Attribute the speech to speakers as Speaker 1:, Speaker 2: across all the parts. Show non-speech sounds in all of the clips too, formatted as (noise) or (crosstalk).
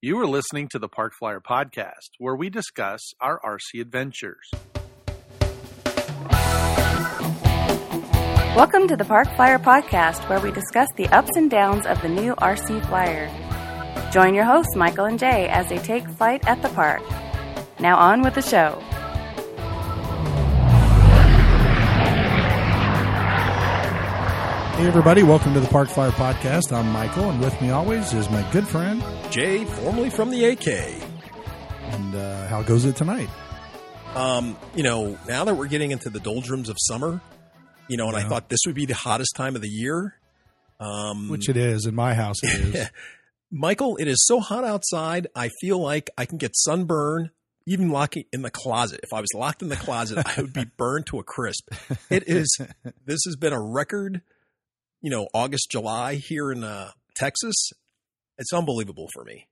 Speaker 1: You are listening to the Park Flyer Podcast, where we discuss our RC adventures.
Speaker 2: Welcome to the Park Flyer Podcast, where we discuss the ups and downs of the new RC Flyer. Join your hosts, Michael and Jay, as they take flight at the park. Now, on with the show.
Speaker 3: Hey, everybody, welcome to the Park Flyer Podcast. I'm Michael, and with me always is my good friend.
Speaker 4: Jay, formerly from the AK.
Speaker 3: And uh, how goes it tonight?
Speaker 4: Um, you know, now that we're getting into the doldrums of summer, you know, and I thought this would be the hottest time of the year. Um,
Speaker 3: Which it is. In my house, it is. (laughs)
Speaker 4: Michael, it is so hot outside. I feel like I can get sunburn even locking in the closet. If I was locked in the closet, I would be (laughs) burned to a crisp. It is. (laughs) This has been a record. You know, August, July here in uh, Texas. It's unbelievable for me.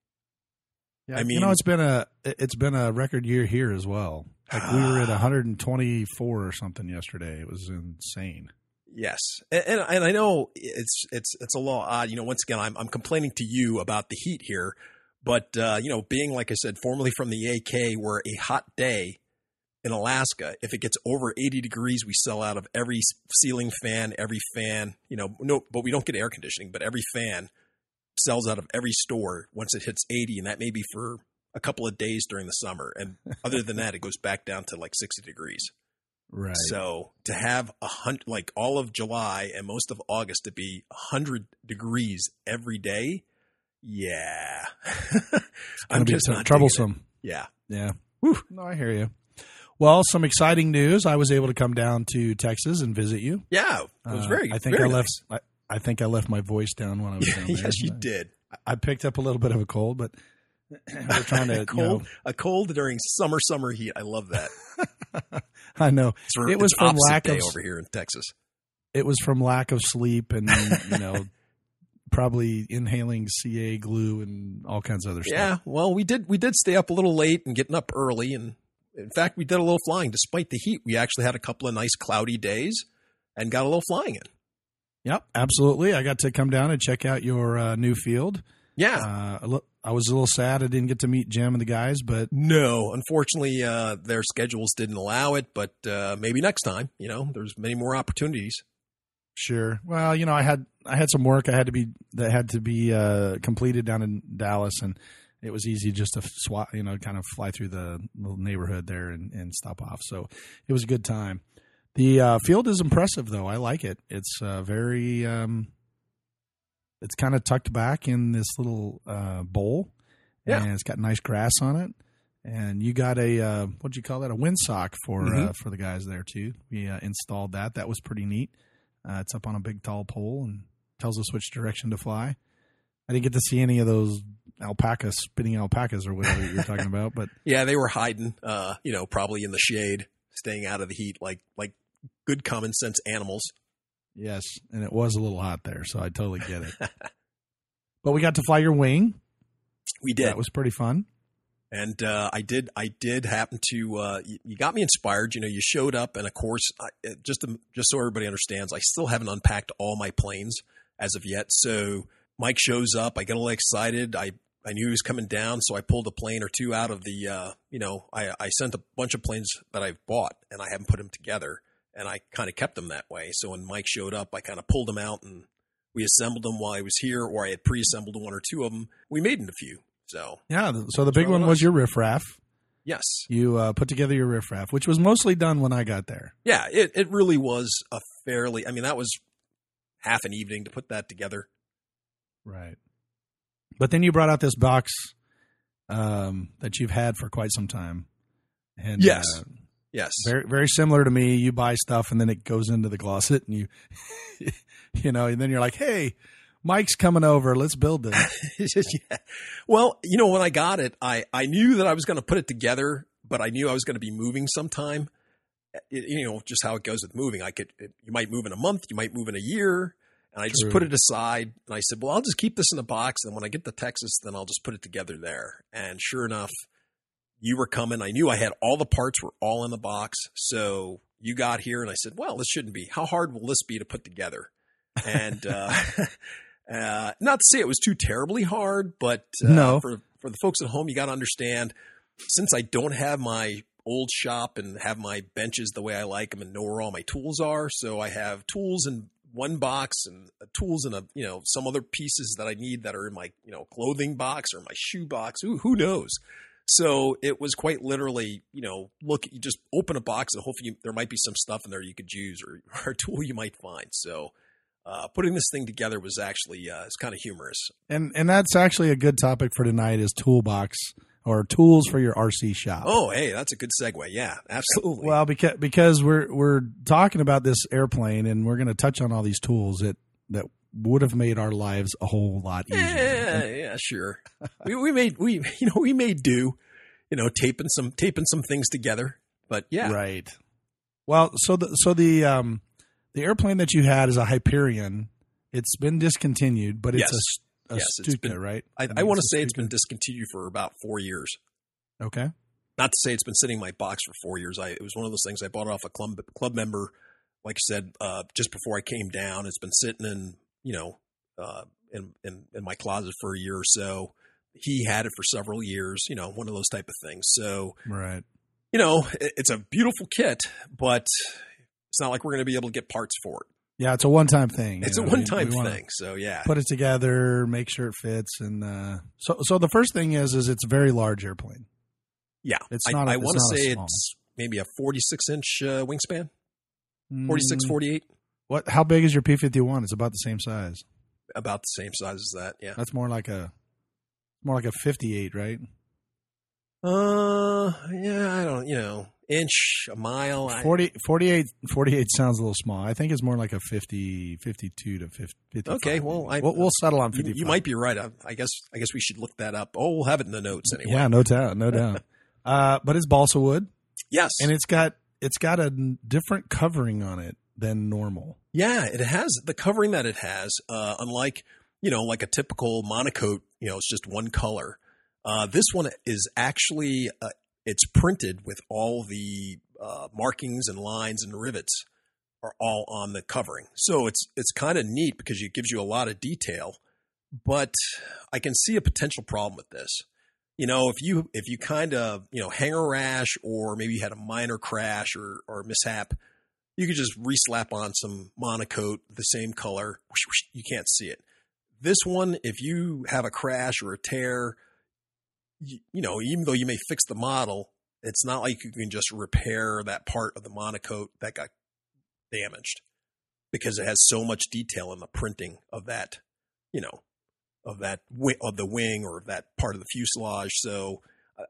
Speaker 3: Yeah,
Speaker 4: I mean, you
Speaker 3: know, it's been a it's been a record year here as well. Like we were at (sighs) 124 or something yesterday. It was insane.
Speaker 4: Yes, and, and and I know it's it's it's a little odd. You know, once again, I'm I'm complaining to you about the heat here, but uh, you know, being like I said, formerly from the AK, where a hot day in Alaska, if it gets over 80 degrees, we sell out of every ceiling fan, every fan. You know, no, but we don't get air conditioning, but every fan sells out of every store once it hits 80, and that may be for a couple of days during the summer. And other than that, it goes back down to like 60 degrees.
Speaker 3: Right.
Speaker 4: So to have a hundred, like all of July and most of August to be a hundred degrees every day, yeah, (laughs)
Speaker 3: Gonna be
Speaker 4: not
Speaker 3: tr- troublesome.
Speaker 4: Yeah,
Speaker 3: Yeah. Whew. No, I hear you. Well, some exciting news. I was able to come down to Texas and visit you.
Speaker 4: yeah, it was
Speaker 3: Uh,
Speaker 4: very.
Speaker 3: I think
Speaker 4: very
Speaker 3: I left.
Speaker 4: nice.
Speaker 3: I, I think I left my voice down when I was (laughs) down there.
Speaker 4: yes, you did.
Speaker 3: I picked up a little bit of a cold, but (laughs) we're trying to.
Speaker 4: a
Speaker 3: you
Speaker 4: cold,
Speaker 3: know,
Speaker 4: a cold during summer, summer heat. I love that. (laughs)
Speaker 3: I know
Speaker 4: It's
Speaker 3: It was from lack
Speaker 4: day
Speaker 3: of-
Speaker 4: over here in Texas.
Speaker 3: it was from lack of sleep and you know probably inhaling CA glue and all kinds of other
Speaker 4: Yeah,
Speaker 3: stuff.
Speaker 4: Yeah, well, we did we did stay up a little late and getting up early, and in fact, we did a little flying despite the heat. We actually had a couple of nice cloudy days and got a little flying in.
Speaker 3: Yep, absolutely. I got to come down and check out your uh, new field.
Speaker 4: Yeah,
Speaker 3: Uh, I was a little sad I didn't get to meet Jim and the guys, but
Speaker 4: No, unfortunately, uh, their schedules didn't allow it. But uh, maybe next time. You know, there's many more opportunities.
Speaker 3: sure. Well, you know, I had I had some work I had to be that had to be uh, completed down in Dallas, and it was easy just to swat, you know, kind of fly through the little neighborhood there and, and stop off. So it was a good time. The uh, field is impressive, though. I like it. It's uh, very, um, it's kind of tucked back in this little uh, bowl,
Speaker 4: Yeah.
Speaker 3: and it's got nice grass on it. And you got a uh, what do you call that? A windsock for uh,
Speaker 4: Mhm.
Speaker 3: for the guys there too. We uh, installed that. That was pretty neat. Uh, it's up on a big tall pole and tells us which direction to fly. I didn't get to see any of those alpacas, spinning alpacas or whatever you're talking (laughs) about, but
Speaker 4: Yeah, they were hiding. Uh, you know, probably in the shade, staying out of the heat, like like good common sense animals.
Speaker 3: yes, and it was a little hot there, so I totally get it. (laughs) but we got to fly your wing.
Speaker 4: We did,
Speaker 3: That was pretty fun.
Speaker 4: and uh, I did. I did happen to. Uh, you, you got me inspired. You know, you showed up, and of course, I, just to, just so everybody understands, I still haven't unpacked all my planes as of yet. So Mike shows up. I get a little excited. I I knew he was coming down, so I pulled a plane or two out of the. Uh, you know, I I sent a bunch of planes that I've bought, and I haven't put them together, and I kind of kept them that way. So when Mike showed up, I kind of pulled them out and we assembled them while I was here, or I had pre-assembled one or two of them. We made in a few. So
Speaker 3: Yeah, so the big one was
Speaker 4: was.
Speaker 3: your riffraff.
Speaker 4: yes,
Speaker 3: You uh, put together your riffraff, which was mostly done when I got there.
Speaker 4: yeah, it it really was a fairly. I mean, that was half an evening to put that together.
Speaker 3: Right. But then you brought out this box um, that you've had for quite some time. And
Speaker 4: Yes.
Speaker 3: uh,
Speaker 4: Yes,
Speaker 3: very very similar to me. You buy stuff and then it goes into the closet and you (laughs) you know, and then you're like, "Hey, Mike's coming over. Let's build this." (laughs)
Speaker 4: yeah. Well, you know, when I got it, I, I knew that I was going to put it together, but I knew I was going to be moving sometime. It, you know, just how it goes with moving. I could, it, you might move in a month, you might move in a year. And I just put it aside and I said, well, I'll just keep this in a box. And when I get to Texas, then I'll just put it together there. And sure enough, you were coming. I knew I had all the parts were all in the box. So you got here and I said, well, this shouldn't be. How hard will this be to put together? And, uh, (laughs) Uh, not to say it was too terribly hard, but uh,
Speaker 3: No.
Speaker 4: for for the folks at home, you got to understand. Since I don't have my old shop and have my benches the way I like them and know where all my tools are, so I have tools in one box and uh, tools in a you know some other pieces that I need that are in my you know clothing box or my shoe box. Who who knows? So it was quite literally, you know, look, you just open a box and hopefully you, there might be some stuff in there you could use or, (laughs) or a tool you might find. So uh, putting this thing together was actually uh, it's kind of humorous.
Speaker 3: And and that's actually a good topic for tonight is toolbox or tools for your RC shop.
Speaker 4: Oh, hey, that's a good segue. Yeah, absolutely.
Speaker 3: Well, because because we're we're talking about this airplane and we're going to touch on all these tools that that would have made our lives a whole lot easier.
Speaker 4: yeah, yeah, sure. we, we made we (laughs) you know we made do, you know, taping some taping some things together. But yeah,
Speaker 3: Right. Well, so the so the um the airplane that you had is a Hyperion. It's been discontinued, but it's
Speaker 4: Yes.
Speaker 3: a, a
Speaker 4: Yes, it's
Speaker 3: Stuka,
Speaker 4: been-
Speaker 3: right?
Speaker 4: I,
Speaker 3: mean,
Speaker 4: I want to
Speaker 3: it's
Speaker 4: say it's
Speaker 3: Stuka.
Speaker 4: been discontinued for about four years.
Speaker 3: okay.
Speaker 4: not to say it's been sitting in my box for four years. I it was one of those things I bought off a club club member, like I said, uh, just before I came down. It's been sitting in you know uh, in, in in my closet for a year or so. He had it for several years, you know, one of those type of things. So
Speaker 3: Right.
Speaker 4: you know, it, it's a beautiful kit, but it's not like we're going to be able to get parts for it.
Speaker 3: Yeah, it's a one time thing.
Speaker 4: It's a
Speaker 3: know, we-
Speaker 4: one time
Speaker 3: we wanna
Speaker 4: thing. So yeah,
Speaker 3: Put it together, make sure it fits, and uh, so so the first thing is is it's a very large airplane.
Speaker 4: yeah.
Speaker 3: it's not
Speaker 4: I,
Speaker 3: it's
Speaker 4: want to say it's maybe a 46 inch uh, wingspan, 46,
Speaker 3: Mm,
Speaker 4: 48,
Speaker 3: What? How big is your P fifty one? It's about the same size.
Speaker 4: about the same size as that. Yeah.
Speaker 3: That's more like a more like a fifty eight, right?
Speaker 4: Uh, yeah, I don't, you know, inch, a mile. I,
Speaker 3: 40, 48, 48 sounds a little small. I think it's more like a 50, 52 to 50. 55.
Speaker 4: Okay, well, I-
Speaker 3: we'll, we'll settle on
Speaker 4: you,
Speaker 3: fifty.
Speaker 4: you might be right. I, I guess, I guess we should look that up. Oh, we'll have it in the notes anyway.
Speaker 3: Yeah, no doubt, no (laughs) doubt. Uh, but it's balsa wood,
Speaker 4: Yes.
Speaker 3: and it's got it's got a different covering on it than normal.
Speaker 4: yeah, it has the covering that it has, uh, unlike, you know, like a typical MonoKote, you know, it's just one color. Uh, this one is actually, uh, it's printed with all the, uh, markings and lines and rivets are all on the covering. So it's, it's kind of neat because it gives you a lot of detail, but I can see a potential problem with this. You know, if you, if you kind of, you know, hang a rash or maybe you had a minor crash or, or mishap, you could just reslap on some MonoKote, the same color. You can't see it. This one, if you have a crash or a tear, you, you know, even though you may fix the model, it's not like you can just repair that part of the MonoKote that got damaged because it has so much detail in the printing of that, you know, of that of the wing or of that part of the fuselage. So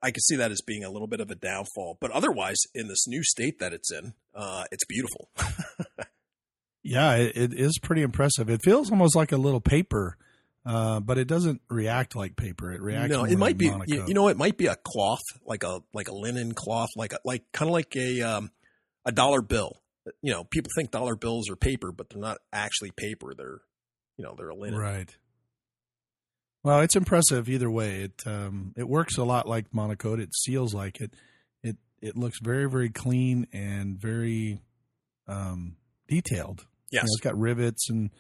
Speaker 4: I- can see that as being a little bit of a downfall. But otherwise, in this new state that it's in, uh, it's beautiful. (laughs)
Speaker 3: Yeah, it, it is pretty impressive. It feels almost like a little paper, uh, but it doesn't react like paper. It reacts.
Speaker 4: no, it might be. You, you know, it might be a cloth, like a like a linen cloth, like a, like kind of like a um, a dollar bill. You know, people think dollar bills are paper, but they're not actually paper. They're you know they're a linen.
Speaker 3: Right. Well, it's impressive either way. It um, it works a lot like MonoKote. It seals like it. It it looks very very clean and very um, detailed. You know, it's got rivets and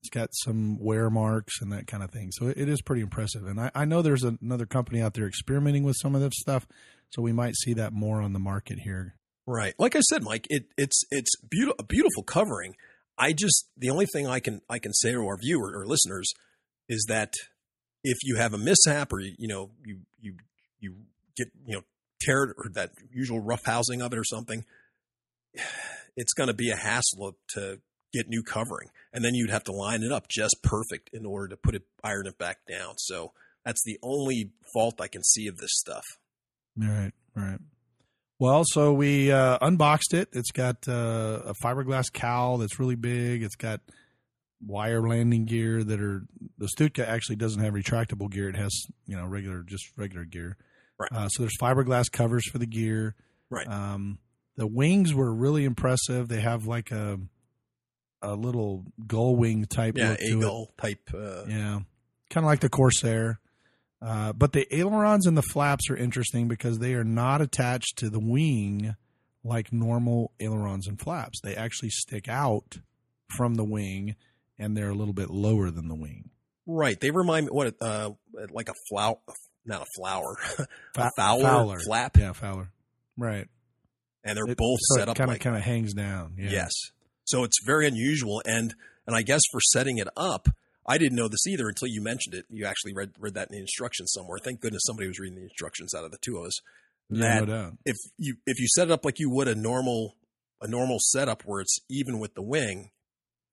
Speaker 3: it's got some wear marks and that kind of thing. So it, it is pretty impressive. And I, I know there's another company out there experimenting with some of this stuff. So we might see that more on the market here.
Speaker 4: Right. Like I said, Mike, it, it's it's beautiful, a beautiful covering. I just the only thing I can I can say to our viewer or listeners is that if you have a mishap or you, know you you you get you know tear it or that usual rough housing of it or something, (sighs) it's going to be a hassle to get new covering, and then you'd have to line it up just perfect in order to put it iron it back down. So that's the only fault I can see of this stuff.
Speaker 3: All right, all right. Well, so we uh, unboxed it. It's got uh, a fiberglass cowl that's really big. It's got wire landing gear that are the Stuka actually doesn't have retractable gear. It has you know regular just regular gear.
Speaker 4: Right.
Speaker 3: Uh, so there's fiberglass covers for the gear.
Speaker 4: Right.
Speaker 3: Um, the wings were really impressive. They have like a a little gull wing type
Speaker 4: Yeah,
Speaker 3: look to it.
Speaker 4: eagle type. Uh,
Speaker 3: Yeah, kind of like the Corsair. Uh, but the ailerons and the flaps are interesting because they are not attached to the wing like normal ailerons and flaps. They actually stick out from the wing and they're a little bit lower than the wing.
Speaker 4: Right. They remind me what uh like a flower, not a flower, (laughs) a fowler,
Speaker 3: Fowler.
Speaker 4: flap,
Speaker 3: Yeah, Fowler. Right.
Speaker 4: and they're
Speaker 3: It-
Speaker 4: both
Speaker 3: so
Speaker 4: set up
Speaker 3: kind of
Speaker 4: like
Speaker 3: kind of hangs down. Yeah.
Speaker 4: Yes. So it's very unusual, and and I guess for setting it up, I didn't know this either until you mentioned it. You actually read read that in the instructions somewhere. Thank goodness somebody was reading the instructions out of the two of us.
Speaker 3: Yeah,
Speaker 4: That
Speaker 3: no doubt.
Speaker 4: if you if you set it up like you would a normal a normal setup where it's even with the wing,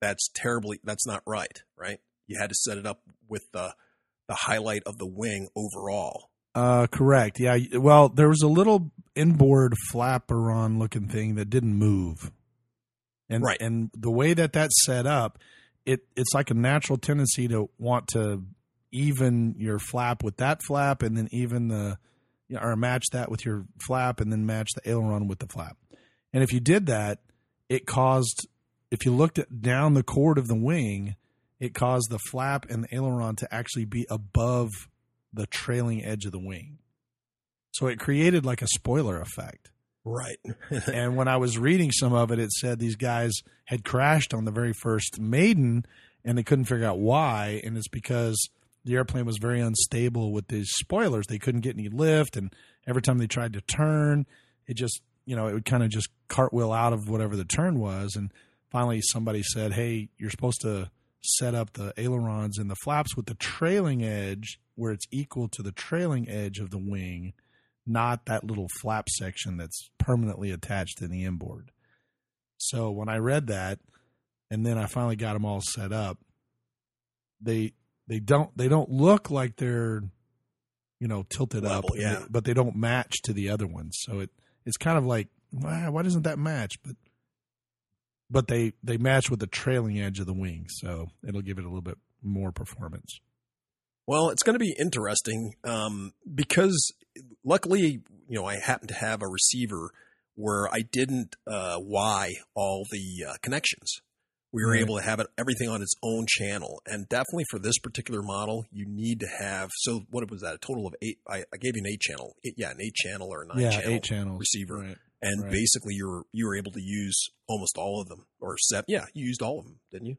Speaker 4: that's terribly that's not right. Right? You had to set it up with the the highlight of the wing overall.
Speaker 3: Uh, correct. Yeah. Well, there was a little inboard flaperon looking thing that didn't move, and
Speaker 4: Right.
Speaker 3: and the way that that's set up, it it's like a natural tendency to want to even your flap with that flap, and then even the or match that with your flap, and then match the aileron with the flap. And if you did that, it caused if you looked at down the chord of the wing, it caused the flap and the aileron to actually be above the trailing edge of the wing. So it created like a spoiler effect.
Speaker 4: Right. (laughs)
Speaker 3: and when I was reading some of it, it said these guys had crashed on the very first maiden and they couldn't figure out why. And it's because the airplane was very unstable with these spoilers. They couldn't get any lift. And every time they tried to turn, it just, you know, it would kind of just cartwheel out of whatever the turn was. And finally, somebody said, Hey, you're supposed to set up the ailerons and the flaps with the trailing edge where it's equal to the trailing edge of the wing not that little flap section that's permanently attached in the inboard. So when I read that, and then I finally got them all set up, they they don't they don't look like they're you know tilted up,
Speaker 4: Level,
Speaker 3: and
Speaker 4: yeah.
Speaker 3: but they don't match to the other ones. So it it's kind of like why, why doesn't that match? But but they they match with the trailing edge of the wing, so it'll give it a little bit more performance.
Speaker 4: Well, it's going to be interesting um, because luckily, you know, I happen to have a receiver where I didn't uh, Y all the uh, connections. We were
Speaker 3: Right.
Speaker 4: able to have it everything on its own channel, and definitely for this particular model, you need to have. So, what was that? A total of eight. I, I gave you an eight channel. Eight, yeah, an eight channel or a nine
Speaker 3: yeah,
Speaker 4: channel
Speaker 3: eight channels
Speaker 4: receiver,
Speaker 3: Right.
Speaker 4: And
Speaker 3: right.
Speaker 4: basically you were you were able to use almost all of them, or set Yeah, you used all of them, didn't you?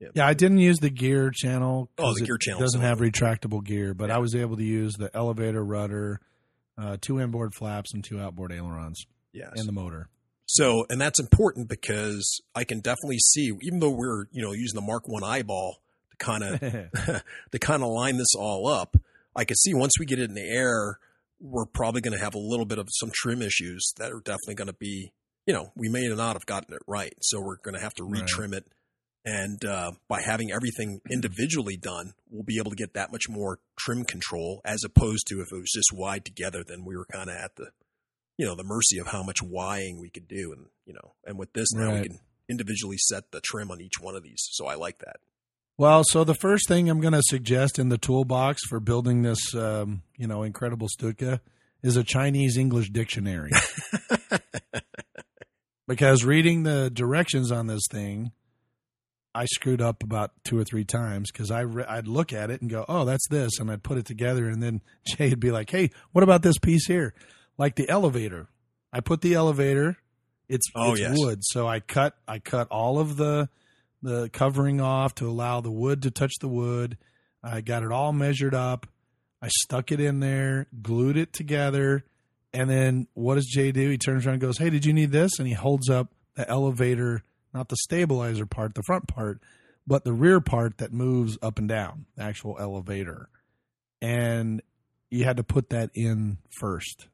Speaker 3: Yeah, yeah I didn't use the gear channel.
Speaker 4: Oh, the
Speaker 3: it
Speaker 4: gear channel
Speaker 3: doesn't have retractable gear, but
Speaker 4: Yeah.
Speaker 3: I was able to use the elevator rudder, uh, two inboard flaps, and two outboard ailerons,
Speaker 4: Yes.
Speaker 3: and the motor.
Speaker 4: So, and that's important because I can definitely see, even though we're you know using the Mark One eyeball to kind of (laughs) (laughs) to kind of line this all up, I can see once we get it in the air, we're probably going to have a little bit of some trim issues that are definitely going to be, you know, we may not have gotten it right, so we're going to have to
Speaker 3: Right.
Speaker 4: retrim it. And uh, by having everything individually done, we'll be able to get that much more trim control, as opposed to if it was just wide together, then we were kind of at the, you know, the mercy of how much Ying we could do, and you know, and with this now
Speaker 3: Right.
Speaker 4: we can individually set the trim on each one of these. So I like that.
Speaker 3: Well, so the first thing I'm going to suggest in the toolbox for building this, um, you know, incredible Stuka is a Chinese English dictionary. (laughs) because reading the directions on this thing, I screwed up about two or three times because I re- I'd look at it and go, "Oh, that's this," and I'd put it together, and then (laughs) Jay'd be like, "Hey, what about this piece here?" Like the elevator. I put the elevator. It's,
Speaker 4: Oh,
Speaker 3: it's
Speaker 4: yes.
Speaker 3: wood, so I cut I cut all of the the covering off to allow the wood to touch the wood. I got it all measured up. I stuck it in there, glued it together, and then what does Jay do? He turns around and goes, Hey, did you need this? And he holds up the elevator, not the stabilizer part, the front part, but the rear part that moves up and down, the actual elevator. And you had to put that in first.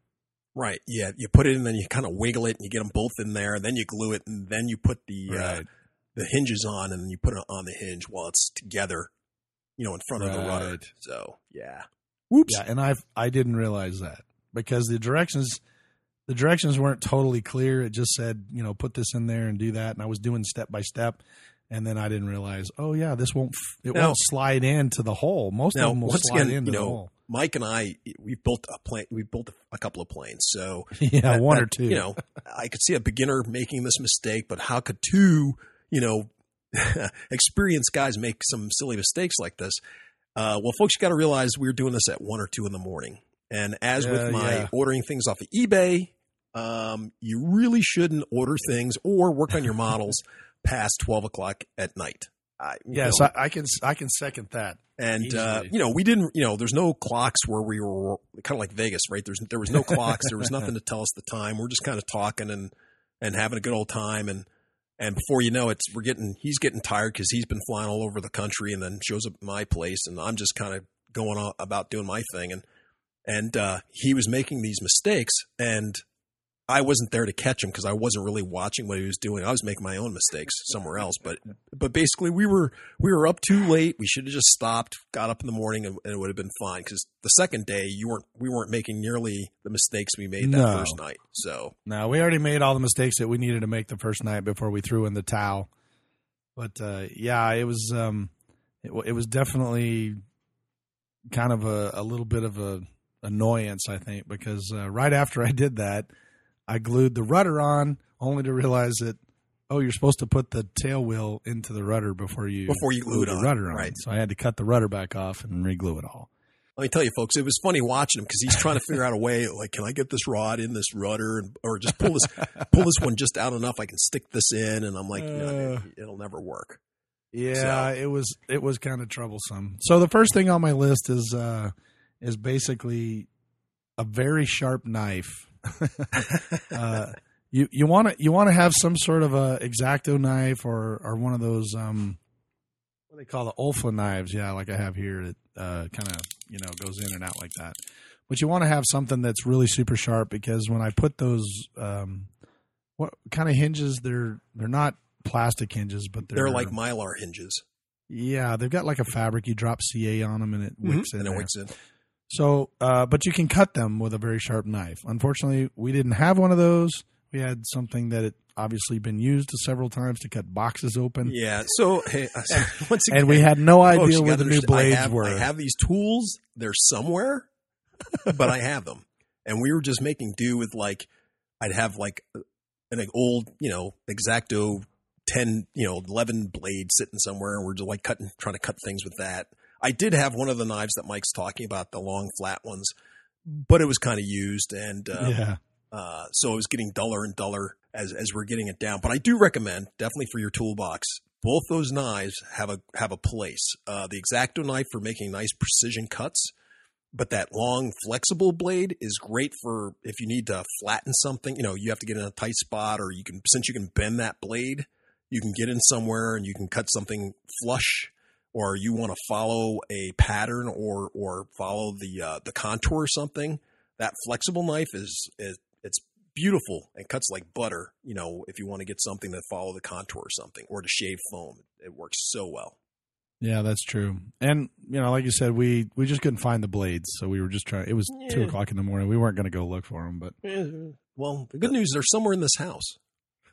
Speaker 4: Right. Yeah. You put it in, then you kind of wiggle it, and you get them both in there, and then you glue it, and then you put the uh,
Speaker 3: Right.
Speaker 4: The hinges on, and then you put it on the hinge while it's together, you know, in front of the rudder. So yeah. Whoops.
Speaker 3: Yeah, and I I didn't realize that because the directions the directions weren't totally clear. It just said, you know, put this in there and do that, and I was doing step by step, and then I didn't realize, oh yeah, this won't it
Speaker 4: Now-
Speaker 3: won't slide into the hole. Most
Speaker 4: Now,
Speaker 3: of them will
Speaker 4: once
Speaker 3: slide
Speaker 4: again,
Speaker 3: into
Speaker 4: you
Speaker 3: the
Speaker 4: know,
Speaker 3: hole.
Speaker 4: Mike and I, we've built a plane. We've built a couple of planes, so (laughs)
Speaker 3: yeah,
Speaker 4: that-
Speaker 3: one or two.
Speaker 4: You know, I could see a beginner making this mistake, but how could two, you know, (laughs) experienced guys make some silly mistakes like this? Uh, well, folks, you got to realize we're doing this at one or two in the morning, and as with my
Speaker 3: yeah.
Speaker 4: ordering things off of eBay, um, you really shouldn't order things or work on your (laughs) models past twelve o'clock at night. I,
Speaker 3: Yes,
Speaker 4: know,
Speaker 3: I, I can I can second that.
Speaker 4: and uh, you know we didn't you know there's no clocks where we were kind of like Vegas right there's there was no clocks there was (laughs) nothing to tell us the time we're just kind of talking and and having a good old time and and before you know it we're getting he's getting tired because he's been flying all over the country and then shows up at my place and I'm just kind of going on about doing my thing. And and uh, he was making these mistakes and I wasn't there to catch him because I wasn't really watching what he was doing. I was making my own mistakes somewhere else. But but basically, we were we were up too late. We should have just stopped, got up in the morning, and, and it would have been fine. Because the second day, you weren't we weren't making nearly the mistakes we made that
Speaker 3: No.
Speaker 4: first night. So
Speaker 3: No, we already made all the mistakes that we needed to make the first night before we threw in the towel. But uh, yeah, it was um, it, it was definitely kind of a, a little bit of a annoyance, I think, because uh, right after I did that, I glued the rudder on, only to realize that oh, you're supposed to put the tail wheel into the rudder before you
Speaker 4: Before you glue
Speaker 3: the
Speaker 4: on,
Speaker 3: rudder on.
Speaker 4: right.
Speaker 3: So I had to cut the rudder back off and re-glue it all.
Speaker 4: let me tell you, folks, it was funny watching him because he's trying to figure out a way. Like, can I get this rod in this rudder, and, or just pull this (laughs) pull this one just out enough I can stick this in? And I'm like,
Speaker 3: Uh.
Speaker 4: it, it'll never work.
Speaker 3: Yeah, it was it was kind of troublesome. So the first thing on my list is uh is basically a very sharp knife. (laughs) uh you you want to you want to have some sort of a X-Acto knife or or one of those um what do they call the Olfa knives, yeah, like I have here that uh kind of, you know, goes in and out like that. But you want to have something that's really super sharp because when I put those um what kind of hinges they're they're not plastic hinges, but they're,
Speaker 4: They're like mylar hinges,
Speaker 3: yeah, they've got like a fabric. You drop CA on them and it wicks in
Speaker 4: and it wicks in.
Speaker 3: So, uh, but you can cut them with a very sharp knife. Unfortunately, we didn't have one of those. We had something that had obviously been used several times to cut boxes open,
Speaker 4: Yeah. So hey, once again,
Speaker 3: and we had no idea where the new
Speaker 4: understand, I
Speaker 3: blades
Speaker 4: have-
Speaker 3: were.
Speaker 4: I have these tools. They're somewhere, but I have them, and we were just making do with like I'd have like an old, you know, X-Acto ten, you know, eleven blade sitting somewhere, and we're just like cutting, trying to cut things with that. I did have one of the knives that Mike's talking about, the long flat ones, but it was kind of used, and uh,
Speaker 3: yeah,
Speaker 4: uh, so it was getting duller and duller as as we're getting it down. But I do recommend definitely for your toolbox. Both those knives have a have a place. Uh, the X-Acto knife for making nice precision cuts, but that long flexible blade is great for if you need to flatten something. You know, you have to get in a tight spot, or you can since you can bend that blade, you can get in somewhere and you can cut something flush. Or you want to follow a pattern, or or follow the uh, the contour or something. That flexible knife is is it's beautiful and cuts like butter. You know, if you want to get something to follow the contour or something, or to shave foam, it works so well.
Speaker 3: yeah, that's true. And you know, like you said, we we just couldn't find the blades, so we were just trying. It was two o'clock in the morning. We weren't going to go look for them, but
Speaker 4: Well, the good news is they're somewhere in this house.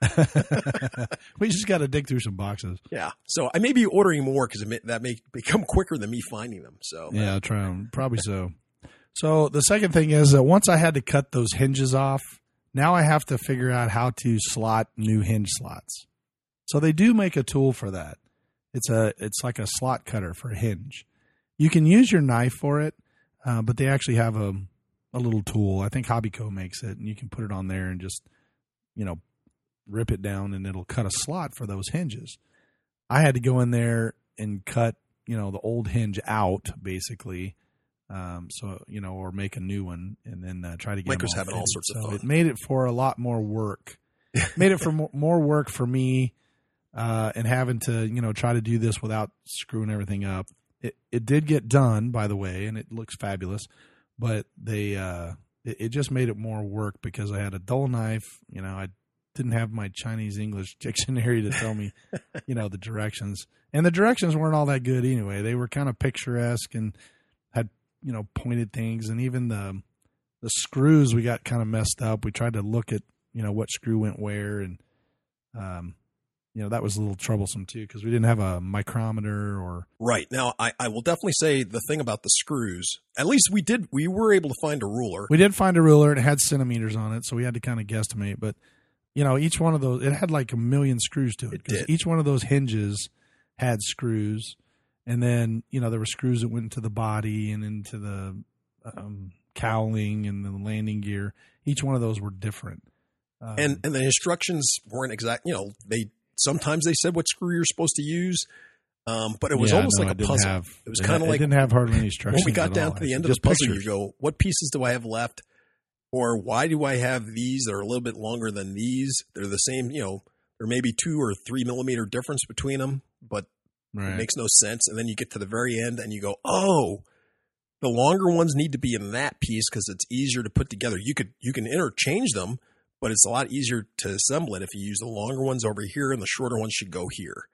Speaker 4: (laughs)
Speaker 3: we just got to dig through some boxes.
Speaker 4: Yeah, so I may be ordering more because may, that may become quicker than me finding them. So
Speaker 3: Yeah, I'll try 'em. Probably so. So the second thing is that once I had to cut those hinges off, now I have to figure out how to slot new hinge slots. So they do make a tool for that. It's a it's like a slot cutter for a hinge. You can use your knife for it, uh, but they actually have a a little tool. I think Hobbico makes it, and you can put it on there and just you know rip it down, and it'll cut a slot for those hinges. I had to go in there and cut you know the old hinge out basically um, so you know or make a new one and then uh, try to get
Speaker 4: was having all sorts of fun.
Speaker 3: it made it for a lot more work (laughs) made it for more, more work for me uh, and having to you know try to do this without screwing everything up it, it did get done by the way and it looks fabulous but they uh, it, it just made it more work because i had a dull knife you know i didn't have my chinese english (laughs) dictionary to tell me you know the directions. And the directions weren't all that good anyway. They were kind of picturesque and had you know pointed things. And even the the screws we got kind of messed up. We tried to look at you know what screw went where. And um you know that was a little troublesome too because we didn't have a micrometer or
Speaker 4: right. Now, I, I will definitely say the thing about the screws. At least we did we were able to find a ruler.
Speaker 3: we did find a ruler and it had centimeters on it so we had to kind of guesstimate. But you know each one of those it had like a million screws to it
Speaker 4: It
Speaker 3: 'cause
Speaker 4: did.
Speaker 3: each one of those hinges had screws and then you know there were screws that went into the body and into the um, cowling and the landing gear each one of those were different um,
Speaker 4: and and the instructions weren't exact. You know, they sometimes they said what screw you're supposed to use. Um, but it was
Speaker 3: Yeah,
Speaker 4: almost
Speaker 3: no,
Speaker 4: like a puzzle.
Speaker 3: have-
Speaker 4: it was kind of like
Speaker 3: didn't have hardly any instructions.
Speaker 4: when we got down
Speaker 3: all.
Speaker 4: to the end of the puzzle,
Speaker 3: pictures.
Speaker 4: you go, "What pieces do I have left?" Or why do I have these that are a little bit longer than these? They're the same, you know. There may be two or three millimeter difference between them, but it makes no sense. And then you get to the very end and you go, "Oh, the longer ones need to be in that piece because it's easier to put together. You could you can interchange them, but it's a lot easier to assemble it if you use the longer ones over here and the shorter ones should go here."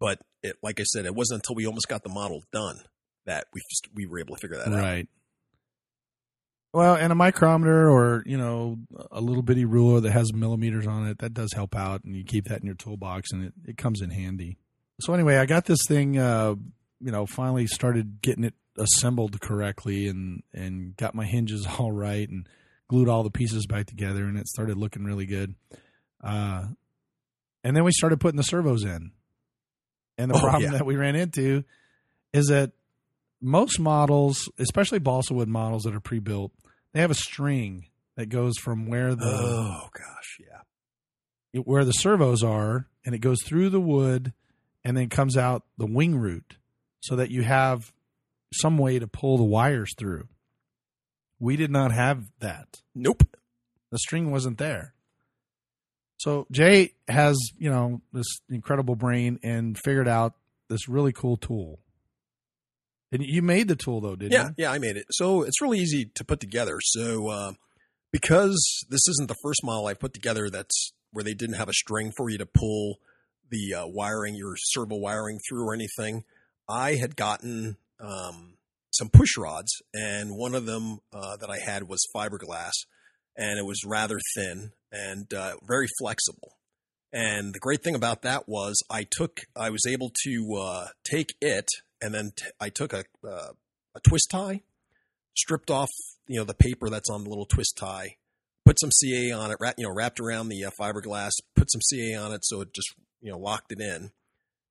Speaker 4: But it, like I said, it wasn't until we almost got the model done that we just, we were able to figure that out.
Speaker 3: Right. Well, and a micrometer or, you know, a little bitty ruler that has millimeters on it, that does help out. And you keep that in your toolbox and it, it comes in handy. So, anyway, I got this thing, uh, you know, finally started getting it assembled correctly and, and got my hinges (laughs) all right and glued all the pieces back together and it started looking really good. Uh, and then we started putting the servos in. And the
Speaker 4: Oh,
Speaker 3: problem
Speaker 4: yeah.
Speaker 3: that we ran into is that most models, especially balsa wood models that are pre-built, they have a string that goes from where the
Speaker 4: Oh gosh, yeah.
Speaker 3: where the servos are, and it goes through the wood, and then comes out the wing root, so that you have some way to pull the wires through. We did not have that.
Speaker 4: Nope.
Speaker 3: The string wasn't there. So Jay has, you know, this incredible brain and figured out this really cool tool. And you made the tool though, didn't
Speaker 4: Yeah,
Speaker 3: you?
Speaker 4: yeah, I made it. So it's really easy to put together. So uh, because this isn't the first model I put together that's where they didn't have a string for you to pull the uh, wiring, your servo wiring through or anything, I had gotten um, some push rods, and one of them uh, that I had was fiberglass, and it was rather thin and uh, very flexible. And the great thing about that was I took, I was able to uh, take it, and then t- I took a uh, a twist tie, stripped off you know the paper that's on the little twist tie, put some CA on it, wrap, you know wrapped around the uh, fiberglass, put some CA on it so it just you know locked it in,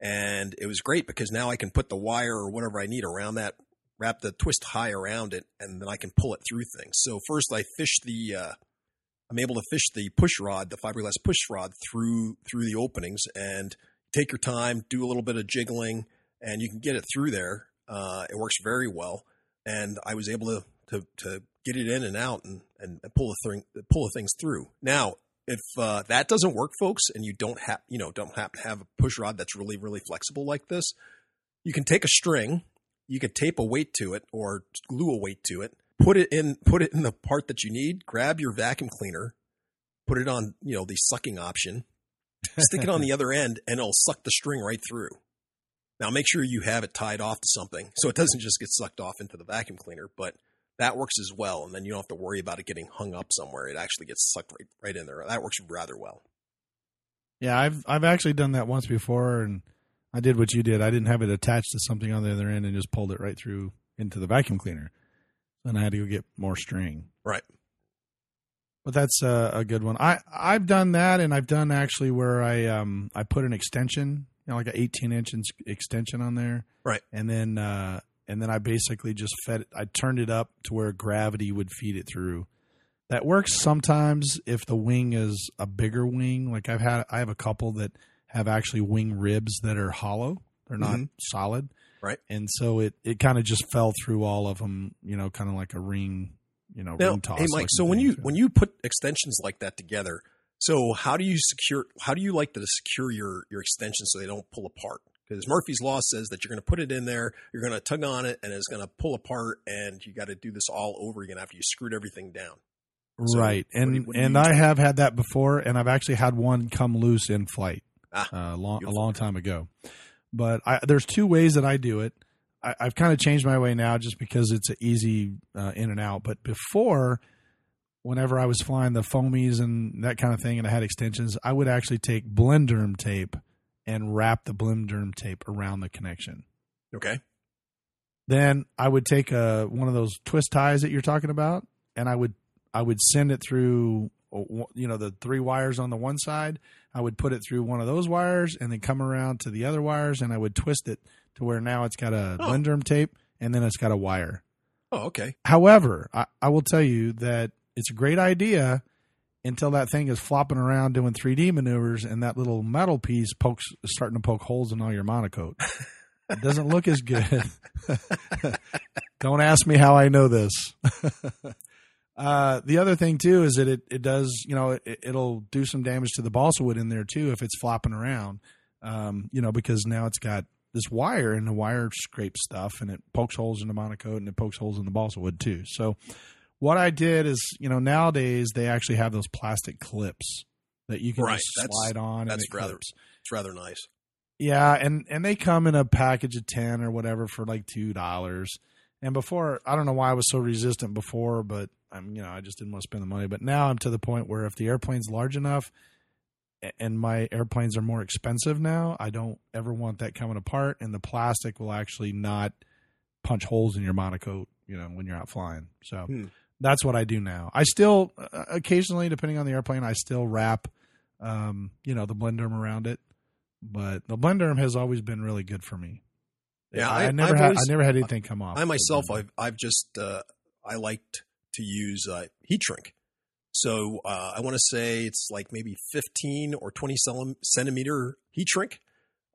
Speaker 4: and it was great because now I can put the wire or whatever I need around that, wrap the twist tie around it, and then I can pull it through things. So first I fish the, uh, I'm able to fish the push rod, the fiberglass push rod through through the openings, and take your time, do a little bit of jiggling, and you can get it through there. Uh, it works very well, and I was able to to, to get it in and out and, and pull the thing pull the things through. Now, if uh, that doesn't work, folks, and you don't have you know don't happen to have a push rod that's really really flexible like this, you can take a string, you could tape a weight to it or glue a weight to it, put it in put it in the part that you need, grab your vacuum cleaner, put it on you know the sucking option, stick it on the (laughs) other end, and it'll suck the string right through. Now make sure you have it tied off to something so it doesn't just get sucked off into the vacuum cleaner, but that works as well, and then you don't have to worry about it getting hung up somewhere. It actually gets sucked right, right in there. That works rather well.
Speaker 3: Yeah, I've I've actually done that once before, and I did what you did. I didn't have it attached to something on the other end, and just pulled it right through into the vacuum cleaner. Then I had to go get more string.
Speaker 4: Right.
Speaker 3: But that's a, a good one. I I've done that, and I've done actually where I um I put an extension, you know, like an 18 inch extension on there,
Speaker 4: Right.
Speaker 3: and then uh and then I basically just fed it. I turned it up to where gravity would feed it through. That works sometimes if the wing is a bigger wing. Like I've had, I have a couple that have actually wing ribs that are hollow. They're not
Speaker 4: Mhm.
Speaker 3: solid,
Speaker 4: Right.
Speaker 3: And so it it kind of just fell through all of them. You know, kind of like a ring. You know,
Speaker 4: Now,
Speaker 3: ring toss.
Speaker 4: hey Mike, so when you when you put extensions like that together, so how do you secure? How do you like to secure your your extensions so they don't pull apart? Because Murphy's law says that you're going to put it in there, you're going to tug on it, and it's going to pull apart, and you got to do this all over again after you screwed everything down. So,
Speaker 3: right,
Speaker 4: what do
Speaker 3: and
Speaker 4: what do
Speaker 3: and? I have had that before, and I've actually had one come loose in flight
Speaker 4: Ah,
Speaker 3: uh, long, a long time ago. But I, there's two ways that I do it. I, I've kind of changed my way now, just because it's an easy uh, in and out. But before, whenever I was flying the foamies and that kind of thing, and I had extensions, I would actually take Blenderm tape and wrap the Blenderm tape around the connection.
Speaker 4: Okay.
Speaker 3: Then I would take a one of those twist ties that you're talking about, and I would I would send it through uh, you know the three wires on the one side. I would put it through one of those wires, and then come around to the other wires, and I would twist it to where now it's got a
Speaker 4: Oh.
Speaker 3: Blenderm tape, and then it's got a wire.
Speaker 4: Oh, okay.
Speaker 3: However, I, I will tell you that it's a great idea until that thing is flopping around doing 3D maneuvers, and that little metal piece pokes starting to poke holes in all your MonoKote. It doesn't look as good. (laughs) Don't ask me how I know this. (laughs) uh, the other thing too is that it, it does, you know, it, it'll do some damage to the balsa wood in there too if it's flopping around. Um, you know, because now it's got this wire and the wire scrapes stuff and it pokes holes in the MonoKote and it pokes holes in the balsa wood too. So what I did is, you know, nowadays they actually have those plastic clips that you can
Speaker 4: Right,
Speaker 3: slide on. and
Speaker 4: that's
Speaker 3: it
Speaker 4: rather-
Speaker 3: clips.
Speaker 4: It's rather nice.
Speaker 3: Yeah, and and they come in a package of ten or whatever for like two dollars. And before, I don't know why I was so resistant before, but I'm you know I just didn't want to spend the money. But now I'm to the point where if the airplane's large enough, and my airplanes are more expensive now, I don't ever want that coming apart, and the plastic will actually not punch holes in your MonoKote, you know, when you're out flying. So
Speaker 4: Hmm.
Speaker 3: That's what I do now. I still uh, occasionally, depending on the airplane, I still wrap, um, you know, the blenderm around it but the blenderm has always been really good for me.
Speaker 4: Yeah,
Speaker 3: I,
Speaker 4: I-
Speaker 3: never
Speaker 4: I've
Speaker 3: had
Speaker 4: always-
Speaker 3: I never had anything come off.
Speaker 4: I myself, I've I've just uh, I liked to use uh, heat shrink. So uh, I want to say it's like maybe fifteen or twenty centimeter heat shrink,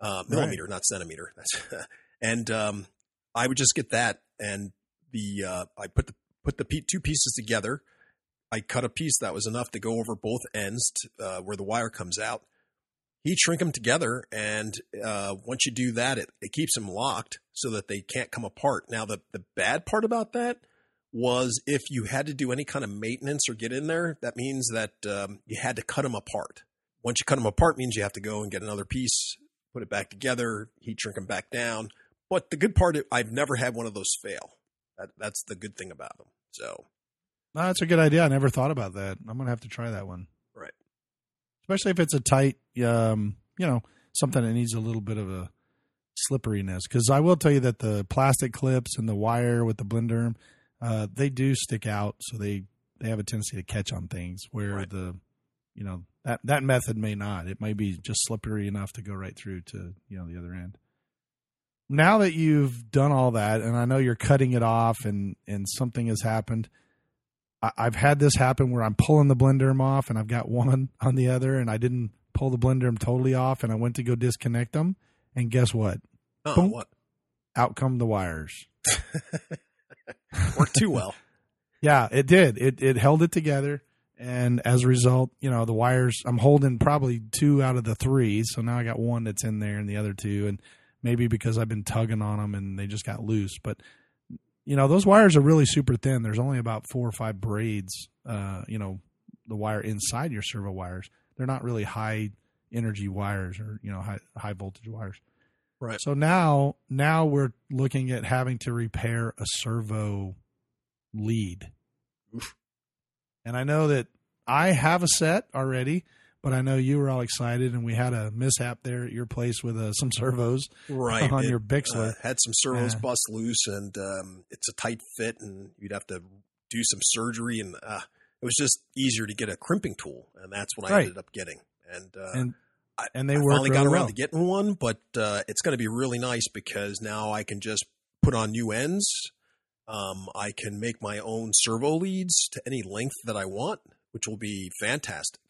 Speaker 4: uh, millimeter, not centimeter. (laughs) And um, I would just get that, and the uh, I put the put the two pieces together. I cut a piece that was enough to go over both ends to, uh, where the wire comes out. Heat shrink them together, and uh, once you do that, it, it keeps them locked so that they can't come apart. Now, the the bad part about that was if you had to do any kind of maintenance or get in there, that means that um, you had to cut them apart. Once you cut them apart, means you have to go and get another piece, put it back together, heat shrink them back down. But the good part, I've never had one of those fail. That, that's the good thing about them. So
Speaker 3: No, that's a good idea. I never thought about that. I'm gonna have to try that one.
Speaker 4: Right.
Speaker 3: Especially if it's a tight, um, you know, something that needs a little bit of a slipperiness. Because I will tell you that the plastic clips and the wire with the blender, uh, they do stick out, so they they have a tendency to catch on things. Where
Speaker 4: Right.
Speaker 3: the, you know, that that method may not. It may be just slippery enough to go right through to you know the other end. Now that you've done all that, and I know you're cutting it off, and and something has happened. I- I've had this happen where I'm pulling the blenderm off and I've got one (laughs) on the other and I didn't pull the blenderm totally off and I went to go disconnect them and guess what?
Speaker 4: oh,
Speaker 3: Boom.
Speaker 4: what
Speaker 3: Out come the wires. (laughs) (laughs)
Speaker 4: worked too well.
Speaker 3: Yeah, it did. It it held it together and as a result, you know, the wires I'm holding probably two out of the three, so now I got one that's in there and the other two and maybe because I've been tugging on them and they just got loose, but you know, those wires are really super thin. There's only about four or five braids, uh, you know, the wire inside your servo wires. They're not really high energy wires or, you know, high, high voltage wires.
Speaker 4: Right.
Speaker 3: So now, now we're looking at having to repair a servo lead. And I know that I have a set already, but I know you were all excited and we had a mishap there at your place with uh, some servos
Speaker 4: Right. (laughs)
Speaker 3: on
Speaker 4: It,
Speaker 3: your Bixler.
Speaker 4: uh, had some servos
Speaker 3: Yeah.
Speaker 4: bust loose, and um, it's a tight fit, and you'd have to do some surgery, and uh, it was just easier to get a crimping tool, and that's what I
Speaker 3: Right.
Speaker 4: ended up getting. And, uh,
Speaker 3: and
Speaker 4: I-
Speaker 3: and they
Speaker 4: I finally got
Speaker 3: really
Speaker 4: around
Speaker 3: well.
Speaker 4: to getting one, but uh, it's going to be really nice because now I can just put on new ends. Um, I can make my own servo leads to any length that I want, which will be fantastic.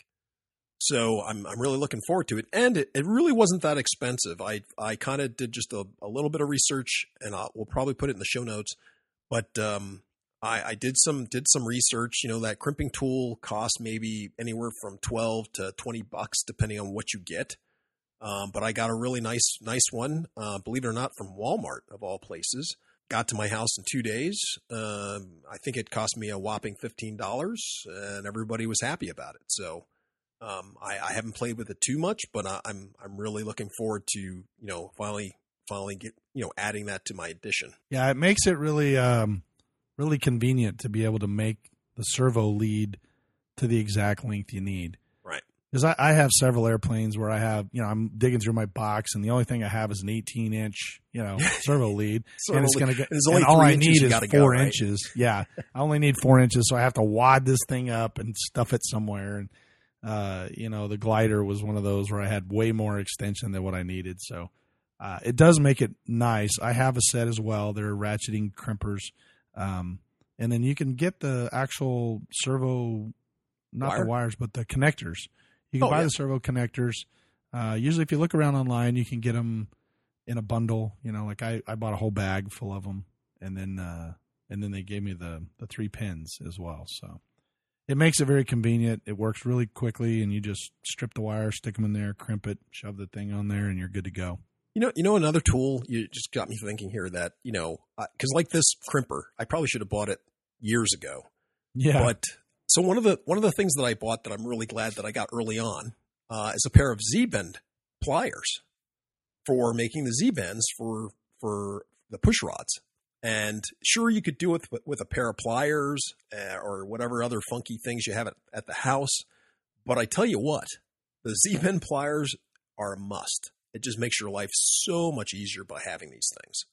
Speaker 4: So I'm I'm really looking forward to it, and it, it really wasn't that expensive. I I kind of did just a, a little bit of research, and I'll, we'll probably put it in the show notes. But um, I, I did some did some research. You know that crimping tool costs maybe anywhere from twelve to twenty bucks, depending on what you get. Um, but I got a really nice nice one, uh, believe it or not, from Walmart of all places. Got to my house in two days. Um, I think it cost me a whopping fifteen dollars, and everybody was happy about it. So um, I, I haven't played with it too much, but I, I'm I'm really looking forward to you know finally finally get you know adding that to my edition.
Speaker 3: Yeah, it makes it really um really convenient to be able to make the servo lead to the exact length you need.
Speaker 4: Right.
Speaker 3: Because I, I have several airplanes where I have, you know, I'm digging through my box and the only thing I have is an 18 inch, you know, (laughs) servo lead.
Speaker 4: Servo
Speaker 3: and it's going to get,
Speaker 4: There's only
Speaker 3: and all I need is four
Speaker 4: go, right?
Speaker 3: inches. Yeah. I only need four inches. So I have to wad this thing up and stuff it somewhere. And, uh, you know, the glider was one of those where I had way more extension than what I needed. So, uh, it does make it nice. I have a set as well. They're ratcheting crimpers. Um, and then you can get the actual servo, not
Speaker 4: Wire?
Speaker 3: the wires, but the connectors. You can
Speaker 4: Oh,
Speaker 3: buy
Speaker 4: yeah.
Speaker 3: the servo connectors. Uh, usually, if you look around online, you can get them in a bundle. You know, like I, I bought a whole bag full of them, and then uh, and then they gave me the the three pins as well. So it makes it very convenient. It works really quickly, and you just strip the wire, stick them in there, crimp it, shove the thing on there, and you're good to go.
Speaker 4: You know, you know another tool. You just got me thinking here that you know because like this crimper, I probably should have bought it years ago.
Speaker 3: Yeah,
Speaker 4: but so one of the one of the things that I bought that I'm really glad that I got early on uh, is a pair of Z bend pliers for making the Z bends for for the push rods. And sure, you could do it with, with a pair of pliers uh, or whatever other funky things you have at, at the house. But I tell you what, the (laughs) Z bend pliers are a must. It just makes your life so much easier by having these things.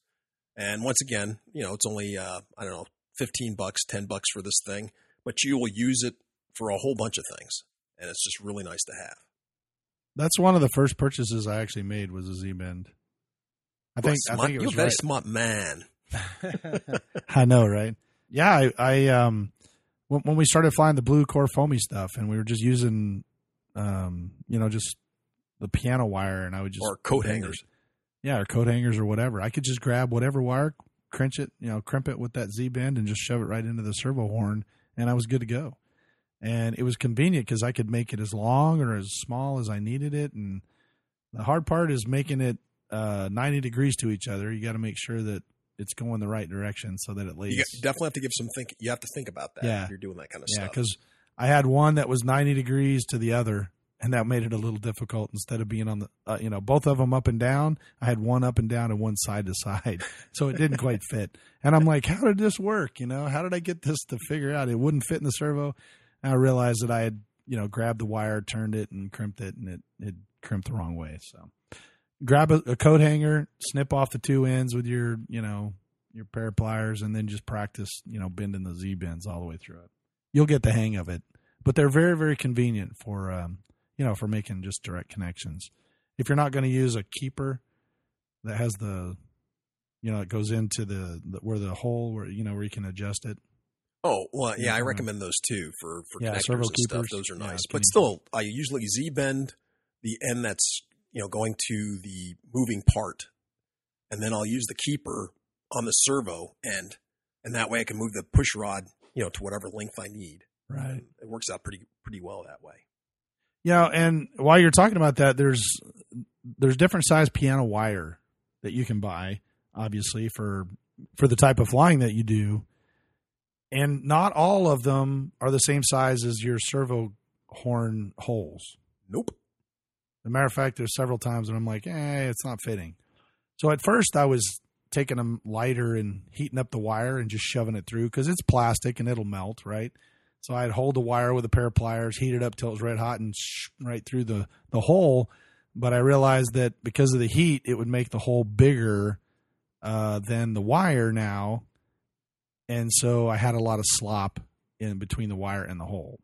Speaker 4: And once again, you know, it's only uh, I don't know, fifteen bucks, ten bucks for this thing, but you will use it for a whole bunch of things, and it's just really nice to have.
Speaker 3: That's one of the first purchases I actually made was a Z bend. I think
Speaker 4: smart,
Speaker 3: I think it was
Speaker 4: you're a very
Speaker 3: right.
Speaker 4: smart man. (laughs)
Speaker 3: I know, right? Yeah, I, I um when, when we started flying the blue core foamy stuff, and we were just using, um, you know, just the piano wire, and I would just
Speaker 4: or coat hangers.
Speaker 3: yeah, or coat hangers or whatever. I could just grab whatever wire, crinch it, you know, crimp it with that Z bend, and just shove it right into the servo horn, and I was good to go. And it was convenient because I could make it as long or as small as I needed it. And the hard part is making it uh, 90 degrees to each other. You got to make sure that it's going the right direction so that at least
Speaker 4: You definitely have to give some think. You have to think about that.
Speaker 3: Yeah.
Speaker 4: if you're doing that kind of
Speaker 3: Yeah,
Speaker 4: stuff.
Speaker 3: because I had one that was 90 degrees to the other, and that made it a little difficult. Instead of being on the, uh, you know, both of them up and down, I had one up and down and one side to side, (laughs) so it didn't quite fit. And I'm like, how did this work? You know, how did I get this to figure out? It wouldn't fit in the servo. And I realized that I had, you know, grabbed the wire, turned it, and crimped it, and it it crimped the wrong way. So, grab a, a coat hanger, snip off the two ends with your, you know, your pair of pliers, and then just practice, you know, bending the Z bends all the way through it you'll get the hang of it. But they're very, very convenient for um, you know for making just direct connections. If you're not going to use a keeper that has the you know it goes into the, the where the hole where you know where you can adjust it.
Speaker 4: Oh well, yeah, I recommend those too for for
Speaker 3: Yeah,
Speaker 4: connectors and stuff. Those are nice,
Speaker 3: can-
Speaker 4: but still, I usually Z bend the end that's you know going to the moving part, and then I'll use the keeper on the servo end, and that way I can move the push rod you know to whatever length I need.
Speaker 3: Right.
Speaker 4: It works out pretty pretty well that way.
Speaker 3: Yeah, and while you're talking about that, there's there's different size piano wire that you can buy, obviously for for the type of flying that you do, and not all of them are the same size as your servo horn holes.
Speaker 4: Nope.
Speaker 3: As a matter of fact, there's several times when I'm like, eh, it's not fitting. So at first, I was taking them lighter and heating up the wire and just shoving it through because it's plastic and it'll melt, right? So I'd hold the wire with a pair of pliers, heat it up till it was red hot, and sh- right through the the hole. But I realized that because of the heat, it would make the hole bigger uh, than the wire now, and so I had a lot of slop in between the wire and the hole.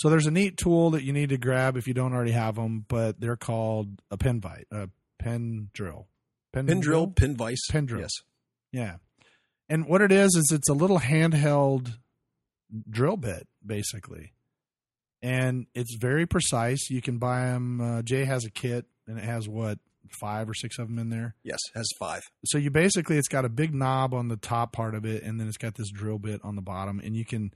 Speaker 3: So there's a neat tool that you need to grab if you don't already have them, but they're called a pen vite, a pen drill,
Speaker 4: Pin drill, pin vise,
Speaker 3: Pin drill.
Speaker 4: Yes.
Speaker 3: Yeah. And what it is is it's a little handheld drill bit basically. And it's very precise. You can buy them uh, Jay has a kit and it has what five or six of them in there.
Speaker 4: Yes, has five.
Speaker 3: So you basically it's got a big knob on the top part of it and then it's got this drill bit on the bottom and you can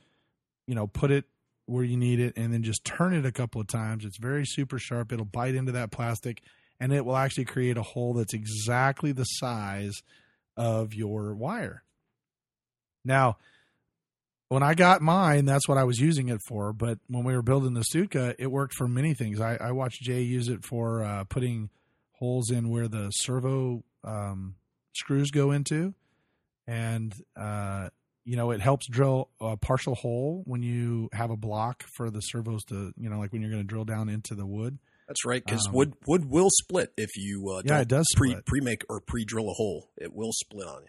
Speaker 3: you know put it where you need it and then just turn it a couple of times. It's very super sharp. It'll bite into that plastic and it will actually create a hole that's exactly the size of your wire. Now, when I got mine, that's what I was using it for. But when we were building the Stuka, it worked for many things. I, I watched Jay use it for uh, putting holes in where the servo um, screws go into, and uh, you know it helps drill a partial hole when you have a block for the servos to you know like when you're going to drill down into the wood.
Speaker 4: That's right, because
Speaker 3: Um,
Speaker 4: wood wood will split if you uh,
Speaker 3: Yeah, it does
Speaker 4: pre pre make or pre drill a hole. It will split on you.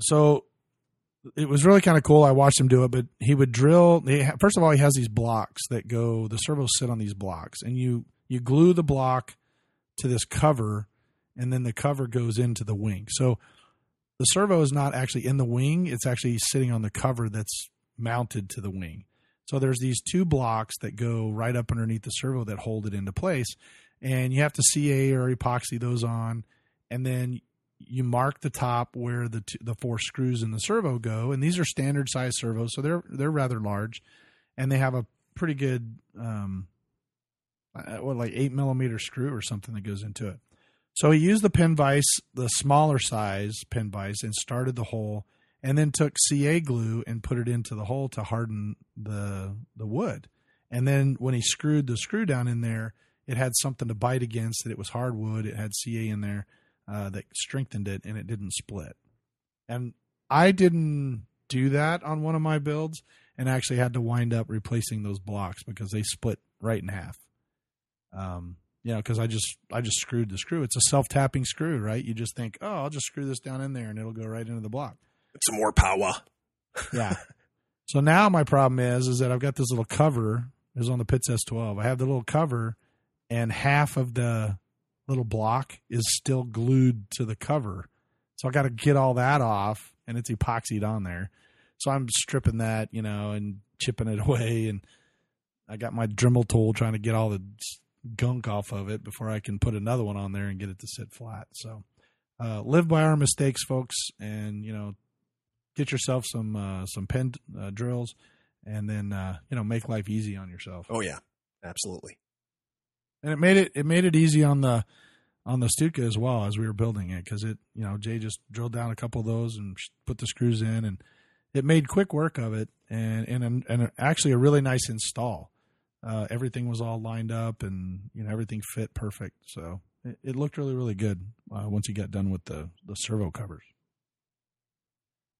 Speaker 3: so it was really kind of cool. I watched him do it, but he would drill. First of all, he has these blocks that go. The servos sit on these blocks, and you you glue the block to this cover, and then the cover goes into the wing. So the servo is not actually in the wing; it's actually sitting on the cover that's mounted to the wing. So there's these two blocks that go right up underneath the servo that hold it into place, and you have to CA or epoxy those on. and then you mark the top where the two, the four screws in the servo go, and these are standard size servos, so they're they're rather large, and they have a pretty good um, uh, what like eight millimeter screw or something that goes into it. So he used the pin vise, the smaller size pin vise, and started the hole, and then took CA glue and put it into the hole to harden the the wood. And then when he screwed the screw down in there, it had something to bite against. That it was hardwood. It had CA in there uh, that strengthened it, and it didn't split. And I didn't do that on one of my builds, and actually had to wind up replacing those blocks because they split right in half. Um, you know, because I just I just screwed the screw. It's a self tapping screw, right? You just think, oh, I'll just screw this down in there, and it'll go right into the block.
Speaker 4: It's some more power. (laughs)
Speaker 3: Yeah. so now my problem is is that I've got this little cover. Is on the Pitts S12. I have the little cover, and half of the little block is still glued to the cover. So I got to get all that off, and it's epoxied on there. So I'm stripping that, you know, and chipping it (laughs) away, and I got my Dremel tool trying to get all the gunk off of it before I can put another one on there and get it to sit flat. So uh, live by our mistakes, folks, and you know, get yourself some uh, some pen uh, drills, and then uh, you know, make life easy on yourself.
Speaker 4: Oh yeah, absolutely.
Speaker 3: And it made it it made it easy on the on the Stuka as well as we were building it because it you know Jay just drilled down a couple of those and put the screws in and it made quick work of it and and and actually a really nice install. Uh, everything was all lined up and you know everything fit perfect. So it, it looked really really good uh, once he got done with the the servo covers.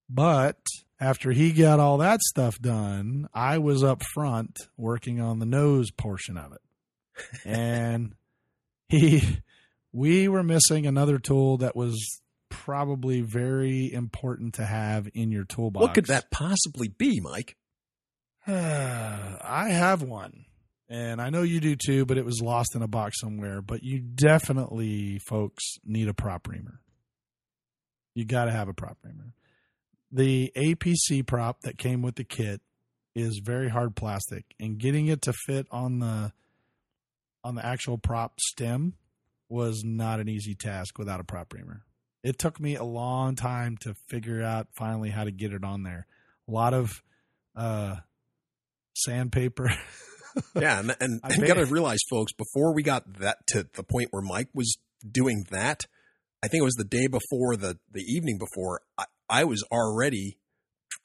Speaker 3: But after he got all that stuff done, I was up front working on the nose portion of it, and (laughs) he we were missing another tool that was probably very important to have in your toolbox.
Speaker 4: What could that possibly be, Mike? (sighs)
Speaker 3: I have one, and I know you do too, but it was lost in a box somewhere. But you definitely, folks, need a prop reamer. You got to have a prop reamer. The APC prop that came with the kit is very hard plastic, and getting it to fit on the on the actual prop stem was not an easy task without a prop reamer. It took me a long time to figure out finally how to get it on there. A lot of uh, sandpaper. (laughs) (laughs)
Speaker 4: yeah, and and, and you got to realize, folks, before we got that to the point where Mike was doing that, I think it was the day before the the evening before. I, I was already,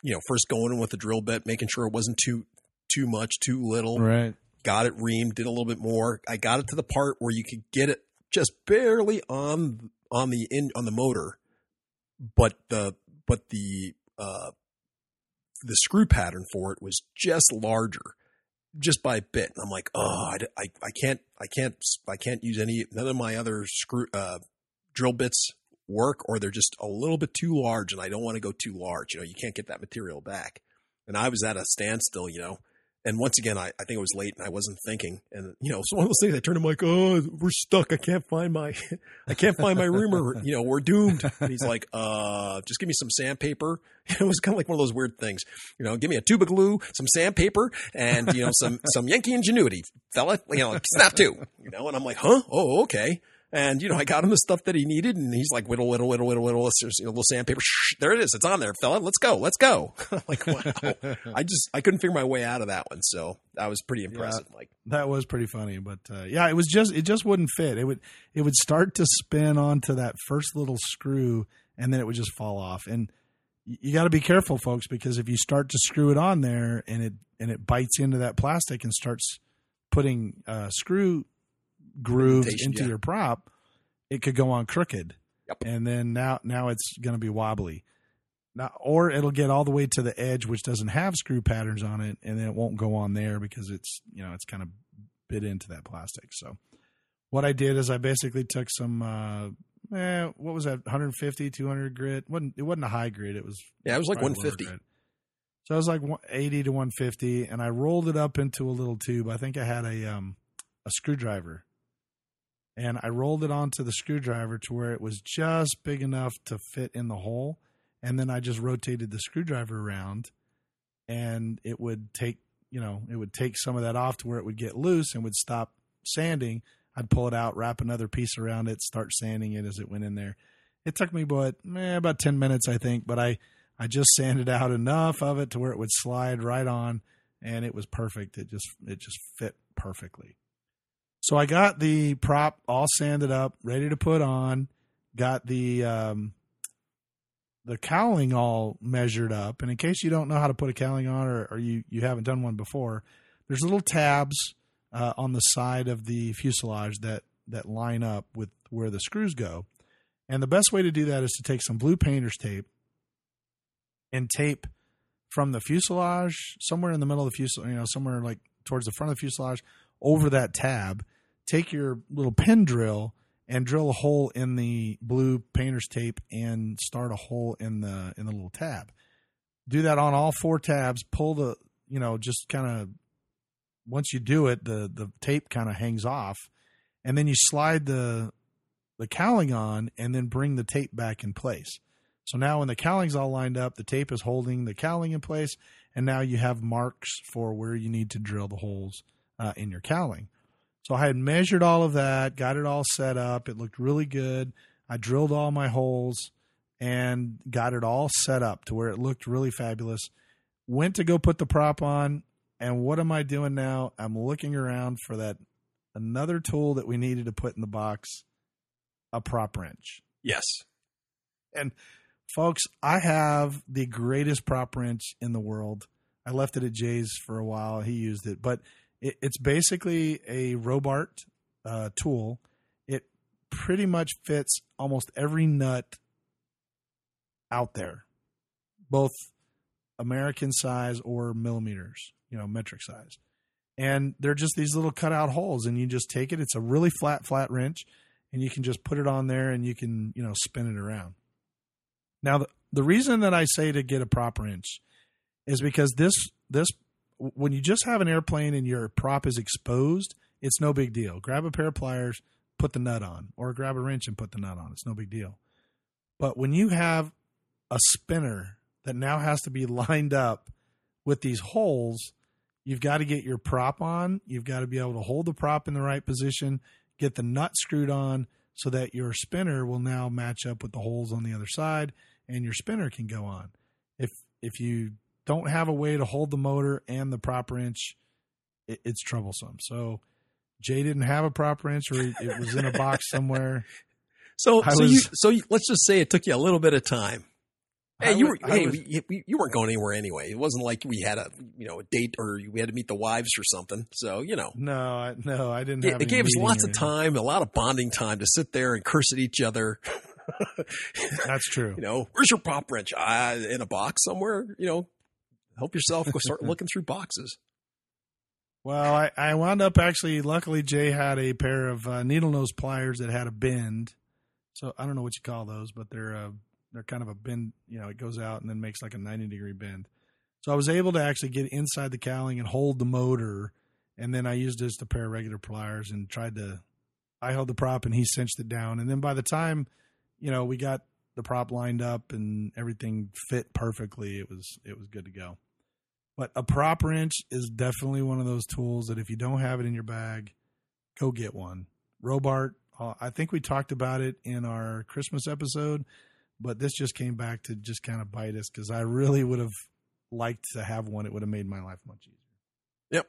Speaker 4: you know, first going in with the drill bit, making sure it wasn't too too much, too little.
Speaker 3: Right.
Speaker 4: Got it reamed, did a little bit more. I got it to the part where you could get it just barely on on the in on the motor, but the but the uh, the screw pattern for it was just larger, just by a bit. And I'm like, oh, I, I, I can't I can't I can't use any none of my other screw uh, drill bits work, or they're just a little bit too large, and I don't want to go too large. You know, you can't get that material back. And I was at a standstill, you know, and once again, I, I think it was late and I wasn't thinking. And you know, so one of those things I turned him like, oh, we're stuck. I can't find my, (laughs) I can't find my reamer. You know, we're doomed. And he's like, uh, just give me some sandpaper. (laughs) It was kind of like one of those weird things. You know, give me a tube of glue, some sandpaper, and you know, some some Yankee ingenuity, fella. You know, snap two. You know, and I'm like, huh? Oh, okay. And you know, I got him the stuff that he needed, and he's like, whittle, whittle, whittle, whittle, whittle. There's a little sandpaper. Shh, there it is. It's on there, fella. Let's go. Let's go. (laughs) like, wow. I just I couldn't figure my way out of that one, so that was pretty impressive.
Speaker 3: Yeah,
Speaker 4: like
Speaker 3: that was pretty funny, but uh, yeah, it was just it just wouldn't fit. It would it would start to spin onto that first little screw, and then it would just fall off. And you got to be careful, folks, because if you start to screw it on there and it and it bites into that plastic and starts putting uh, screw grooves into yeah. your prop, it could go on crooked.
Speaker 4: Yep.
Speaker 3: And then now now it's going to be wobbly. Now, or it'll get all the way to the edge, which doesn't have screw patterns on it, and then it won't go on there because it's you know it's kind of bit into that plastic. So, what I did is I basically took some, uh, eh, what was that, 150, 200 grit? It wasn't it wasn't a high grit? It was
Speaker 4: yeah, it was like 150.
Speaker 3: So I was like 80 to 150, and I rolled it up into a little tube. I think I had a um, a screwdriver and I rolled it onto the screwdriver to where it was just big enough to fit in the hole. And then I just rotated the screwdriver around and it would take, you know, it would take some of that off to where it would get loose and would stop sanding. I'd pull it out, wrap another piece around it, start sanding it as it went in there. It took me about eh, about ten minutes, I think, but I I just sanded out enough of it to where it would slide right on, and it was perfect. It just it just fit perfectly. So I got the prop all sanded up, ready to put on. Got the um, the cowling all measured up. And in case you don't know how to put a cowling on, or, or you you haven't done one before, there's little tabs uh, on the side of the fuselage that that line up with where the screws go. And the best way to do that is to take some blue painter's tape and tape from the fuselage somewhere in the middle of the fuselage, you know, somewhere like towards the front of the fuselage over that tab. Take your little pin drill and drill a hole in the blue painter's tape and start a hole in the in the little tab. Do that on all four tabs. Pull the you know just kind of once you do it, the the tape kind of hangs off, and then you slide the the cowling on, and then bring the tape back in place. So now when the cowling's all lined up, the tape is holding the cowling in place, and now you have marks for where you need to drill the holes uh, in your cowling. So I had measured all of that, got it all set up. It looked really good. I drilled all my holes and got it all set up to where it looked really fabulous. Went to go put the prop on, and what am I doing now? I'm looking around for that another tool that we needed to put in the box, a prop wrench.
Speaker 4: Yes.
Speaker 3: And folks, I have the greatest prop wrench in the world. I left it at Jay's for a while. He used it, but it, it's basically a Robart uh, tool. It pretty much fits almost every nut out there, both American size or millimeters, you know, metric size. And they're just these little cutout holes, and you just take it. It's a really flat, flat wrench, and you can just put it on there and you can, you know, spin it around. Now, the, the reason that I say to get a prop wrench is because this this when you just have an airplane and your prop is exposed, it's no big deal. Grab a pair of pliers, put the nut on, or grab a wrench and put the nut on. It's no big deal. But when you have a spinner that now has to be (laughs) lined up with these holes, you've got to get your prop on. You've got to be able to hold the prop in the right position, get the nut screwed on so that your spinner will now match up with the holes on the other side and your spinner can go on. If if you don't have a way to hold the motor and the prop wrench, it, it's troublesome. So Jay didn't have a prop wrench, or it was in a box (laughs) somewhere.
Speaker 4: So, so was, you, so you, let's just say it took you a little bit of time. Hey, you were, hey, was, you, you, weren't going anywhere anyway. It wasn't like we had a, you know, a date or we had to meet the wives or something. So, you know.
Speaker 3: No, I, no, I didn't.
Speaker 4: It, it gave us lots of time, a lot of bonding time to sit there and curse at each other. (laughs)
Speaker 3: That's true. (laughs)
Speaker 4: you know, where's your prop wrench? Uh, in a box somewhere. You know, help yourself. Go start (laughs) looking through boxes.
Speaker 3: Well, I, I wound up actually. Luckily, Jay had a pair of uh, needle nose pliers that had a bend. So I don't know what you call those, but they're uh, they're kind of a bend. You know, it goes out and then makes like a ninety degree bend. So I was able to actually get inside the cowling and hold the motor, and then I used just a pair of regular pliers and tried to. I held the prop and he cinched it down, and then by the time, you know, we got the prop lined up and everything fit perfectly, it was it was good to go. But a prop wrench is definitely one of those tools that if you don't have it in your bag, go get one. Robart, uh, I think we talked about it in our Christmas episode, but this just came back to just kind of bite us because I really would have liked to have one. It would have made my life much easier.
Speaker 4: Yep.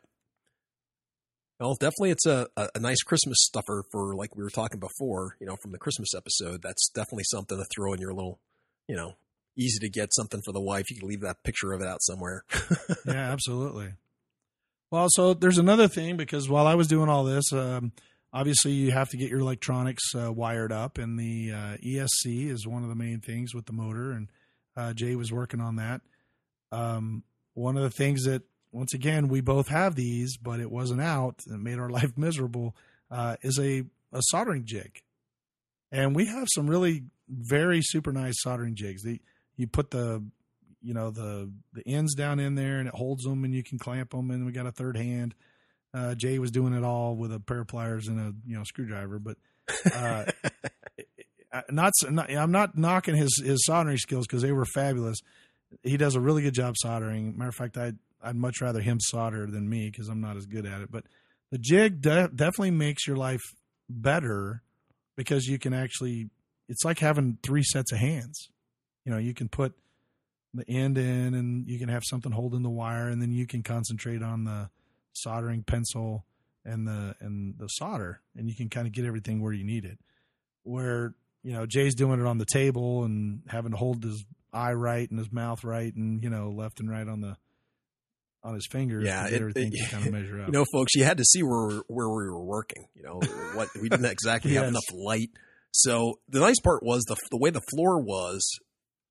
Speaker 4: Well, definitely, it's a, a nice Christmas stuffer for like we were talking before. You know, from the Christmas episode, that's definitely something to throw in your little, you know, easy to get something for the wife. You can leave that picture of it out somewhere. (laughs)
Speaker 3: yeah, absolutely. Well, so there's another thing because while I was doing all this, um, obviously you have to get your electronics uh, wired up, and the uh, ESC is one of the main things with the motor, and uh, Jay was working on that. Um, one of the things that, once again, we both have these, but it wasn't out and made our (laughs) life miserable, uh, is a, a soldering jig. And we have some really very super nice soldering jigs. The you put the you know the the ends down in there and it holds them and you can clamp them and we got a third hand. Uh, jay was doing it all with a pair of pliers and a you know screwdriver but uh, (laughs) not, not, i'm not knocking his his soldering skills because they were fabulous. He does a really good job soldering. Matter of fact i'd i'd much rather him solder than me because i'm not as good at it but the jig de- definitely makes your life better because you can actually it's like having three sets of hands. You know, you can put the end in and you can have something holding the wire and then you can concentrate on the soldering pencil and the and the solder and you can kind of get everything where you need it. Where, you know, Jay's doing it on the table and having to hold his eye right and his mouth right and, you know, left and right on the on his fingers
Speaker 4: Yeah, it-
Speaker 3: everything
Speaker 4: it-
Speaker 3: to kind of measure (laughs) up.
Speaker 4: You know, folks, you had to see where where we were working. You know, what we didn't exactly have (laughs) enough light. So the nice part was the the way the floor was.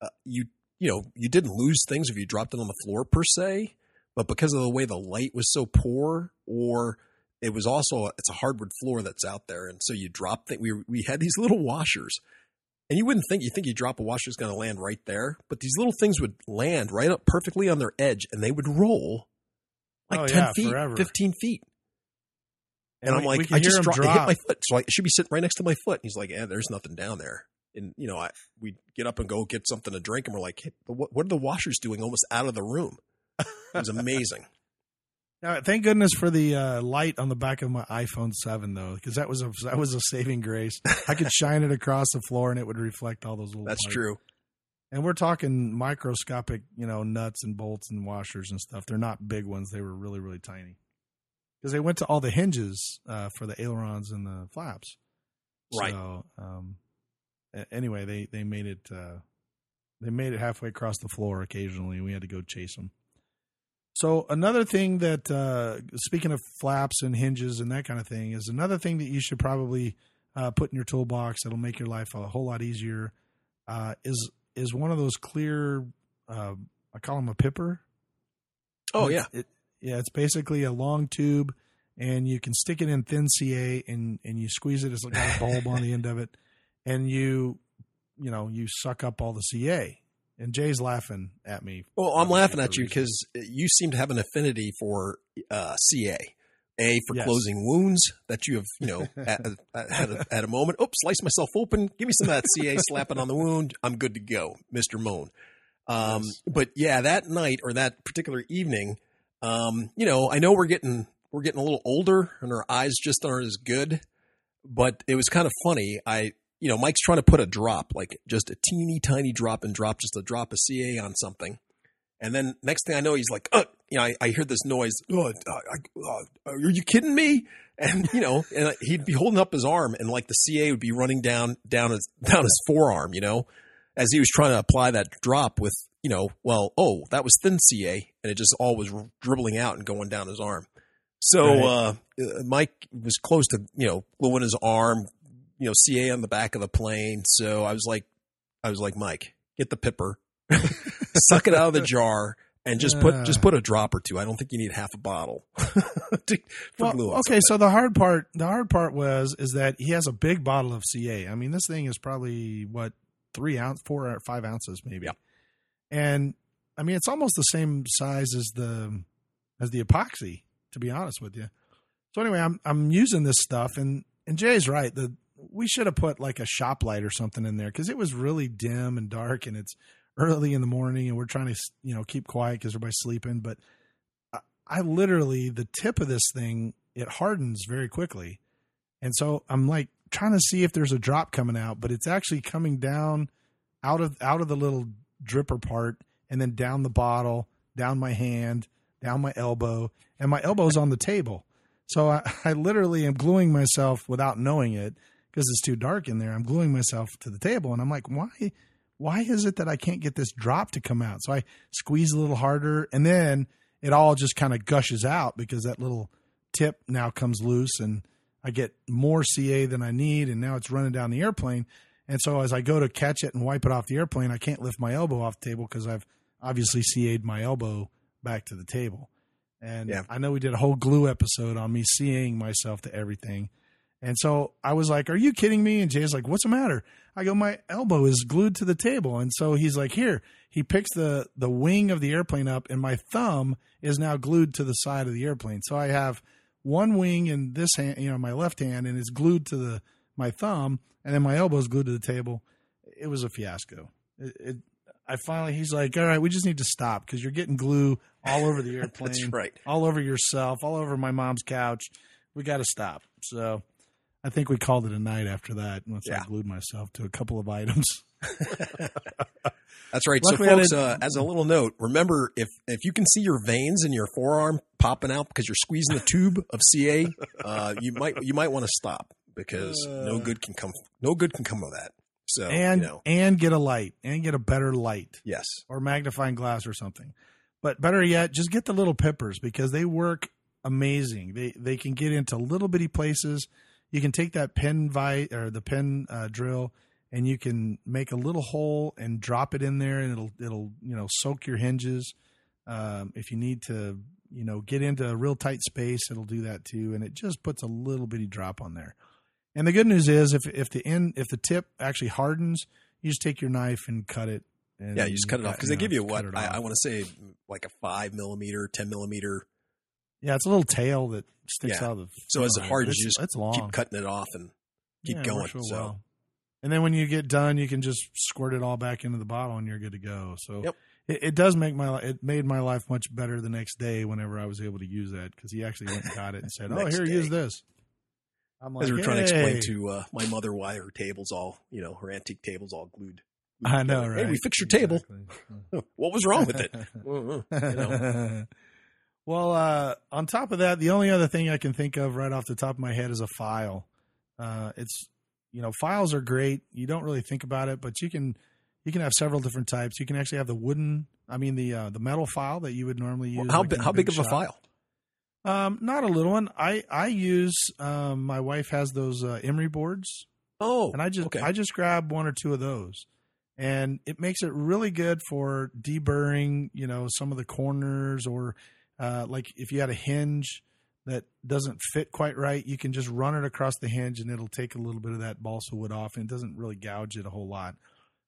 Speaker 4: Uh, you you know you didn't lose things if you dropped it on the floor per se, but because of the way the light was so poor, or it was also it's a hardwood floor that's out there, and so you drop things. We we had these little washers. And you wouldn't think you think you drop a washer is going to land right there, but these little things would land right up perfectly on their edge, and they would roll like
Speaker 3: Oh,
Speaker 4: ten
Speaker 3: yeah,
Speaker 4: feet,
Speaker 3: forever.
Speaker 4: fifteen feet. And, I'm like, I just dro- it hit my foot, so I it should be sitting right next to my foot. And he's like, "Yeah, there's nothing down there." And you know, I we get up and go get something to drink, and we're like, hey, "What what are the washers doing almost out of the room?" It was amazing. (laughs)
Speaker 3: Now, thank goodness for the uh, light on the back of my iPhone Seven, though, because that was a that was a saving grace. I could shine it across the floor, and it would reflect all those little.
Speaker 4: That's
Speaker 3: parts.
Speaker 4: true.
Speaker 3: And we're talking microscopic, you know, nuts and bolts and washers and stuff. They're not big ones. They were really, really tiny. Because they went to all the hinges uh, for the ailerons and the flaps.
Speaker 4: Right.
Speaker 3: So, um, a- anyway, they they made it. Uh, they made it halfway across the floor occasionally. and We had to go chase them. So another thing that, uh, speaking of flaps and hinges and that kind of thing, is another thing that you should probably uh, put in your toolbox that'll make your life a whole lot easier. Uh, is is one of those clear? Uh, I call them a pipper.
Speaker 4: Oh yeah,
Speaker 3: it, yeah. It's basically a long tube, and you can stick it in thin CA, and and you squeeze it. It's like a (laughs) bulb on the end of it, and you, you know, you suck up all the CA. And Jay's laughing at me.
Speaker 4: Well, I'm laughing at you because you seem to have an affinity for uh, CA. A for
Speaker 3: Yes.
Speaker 4: closing wounds that you have, you know, (laughs) at, at, a, at a moment. Oops, slice myself open. Give me some of that CA. slap it on the wound. I'm good to go, Mister Moan. Um,
Speaker 3: Yes.
Speaker 4: But yeah, that night or that particular evening, um, you know, I know we're getting we're getting a little older and our eyes just aren't as good. But it was kind of funny. I you know, Mike's trying to put a drop, like just a teeny tiny drop and drop, just a drop of CA on something. And then next thing I know, he's like, uh, you know, I, I hear this noise. Oh, uh, I- uh, are you kidding me? (laughs) And you know, and he'd be holding up his arm, and like the CA would be running down down his (laughs) down his forearm, you know, as he was trying to apply that drop with, you know, well, oh, that was thin CA, and it just all was dribbling out and going down his arm. So
Speaker 3: Right.
Speaker 4: uh, uh, Mike was close to, you know, gluing his arm, you know, CA on the back of the plane. So I was like, I was like, Mike, get the pipper, (laughs) suck it out of the jar, and just put
Speaker 3: Uh.
Speaker 4: just put a drop or two. I don't think you need half a bottle (laughs) to, for
Speaker 3: Well, okay, so the hard part, the hard part was is that he has a big bottle of CA. I mean, this thing is probably what three ounce, four or five ounces, maybe.
Speaker 4: Yeah.
Speaker 3: And I mean, it's almost the same size as the as the epoxy. To be honest with you. So anyway, I'm I'm using this stuff, and and Jay's right. The we should have put like a shop light or something in there because it was really dim and dark, and it's early in the morning, and we're trying to you know keep quiet because everybody's sleeping, but. I literally the tip of this thing it hardens very quickly, and so I'm like trying to see if there's a drop coming out, but it's actually coming down out of out of the little dripper part, and then down the bottle, down my hand, down my elbow, and my elbow's on the table. So I, (laughs) I literally am gluing myself without knowing it because it's too dark in there. I'm gluing myself to the table, and I'm like, why? Why is it that I can't get this drop to come out? So I squeeze a little harder, and then it all just kind of gushes out because that little tip now comes loose and I get more CA than I need and now it's running down the airplane. And so as I go to catch it and wipe it off the airplane, I can't lift my elbow off the table because I've obviously CA'd my elbow back to the table. And
Speaker 4: Yeah.
Speaker 3: I know we did a whole glue episode on me seeing myself to everything. And so I was like, Are you kidding me? And Jay's like, What's the matter? I go, My elbow is glued to the table. And so he's like, Here. He picks the, the wing of the airplane up, and my thumb is now glued to the side of the airplane. So I have one wing in this hand, you know, my left hand, and it's glued to the my thumb, and then my elbow is glued to the table. It was a fiasco. It, it, I finally, he's like, all right, we just need to stop because you're getting glue all over the (laughs) airplane,
Speaker 4: That's right.
Speaker 3: all over yourself, all over my mom's couch. We got to stop. So I think we called it a night after that once
Speaker 4: Yeah.
Speaker 3: I glued myself to a couple of items. (laughs)
Speaker 4: That's right.
Speaker 3: Luckily,
Speaker 4: so, folks, uh, as a little note, remember if if you can see your veins in your forearm popping out because you're squeezing the tube of CA, uh, you might you might want to stop because no good can come no good can come of that. So
Speaker 3: and
Speaker 4: you know,
Speaker 3: and get a light and get a better light
Speaker 4: yes,
Speaker 3: or magnifying glass or something. But better yet, just get the little pippers because they work amazing. They they can get into little bitty places. You can take that pen vi or the pen uh, drill and you can make a little hole and drop it in there and it'll it'll you know soak your hinges. Um, if you need to you know get into a real tight space, it'll do that too, and it just puts a little bitty drop on there. And the good news is if if the end if the tip actually hardens, you just take your knife and cut it. And
Speaker 4: yeah, you just cut it off because they give you what I. I want to say like a five millimeter, ten millimeter.
Speaker 3: Yeah, it's a little tail that sticks
Speaker 4: Yeah.
Speaker 3: out of the.
Speaker 4: So as it
Speaker 3: front.
Speaker 4: hardens,
Speaker 3: It's-
Speaker 4: you just
Speaker 3: it's long.
Speaker 4: keep cutting it off and keep
Speaker 3: Yeah,
Speaker 4: going. So
Speaker 3: well. And then when you get done, you can just squirt it all back into the bottle, and you're good to go. So
Speaker 4: Yep.
Speaker 3: it, it does make my it made my life much better the next day whenever I was able to use that because he actually went and got it and said, (laughs) "Oh, here,
Speaker 4: day.
Speaker 3: use this." I'm like,
Speaker 4: as we were trying to explain to uh, my mother why her table's all you know her antique table's all glued. glued
Speaker 3: I know,
Speaker 4: together.
Speaker 3: right?
Speaker 4: Hey, we fixed your table. (laughs) What was wrong with it? Uh-uh, (laughs) you know.
Speaker 3: Well, uh, on top of that, the only other thing I can think of right off the top of my head is a file. Uh, it's you know files are great. You don't really think about it, but you can you can have several different types. You can actually have the wooden, I mean the uh, the metal file that you would normally use.
Speaker 4: how
Speaker 3: like
Speaker 4: bi-
Speaker 3: in
Speaker 4: how big of a file?
Speaker 3: Um, not a little one. I I use. Um, my wife has those uh, emery boards
Speaker 4: Oh,
Speaker 3: and I just
Speaker 4: okay.
Speaker 3: I just grab one or two of those, and it makes it really good for deburring. You know, some of the corners or uh, like if you had a hinge that doesn't fit quite right, you can just run it across the hinge, and it'll take a little bit of that balsa wood off, and it doesn't really gouge it a whole lot.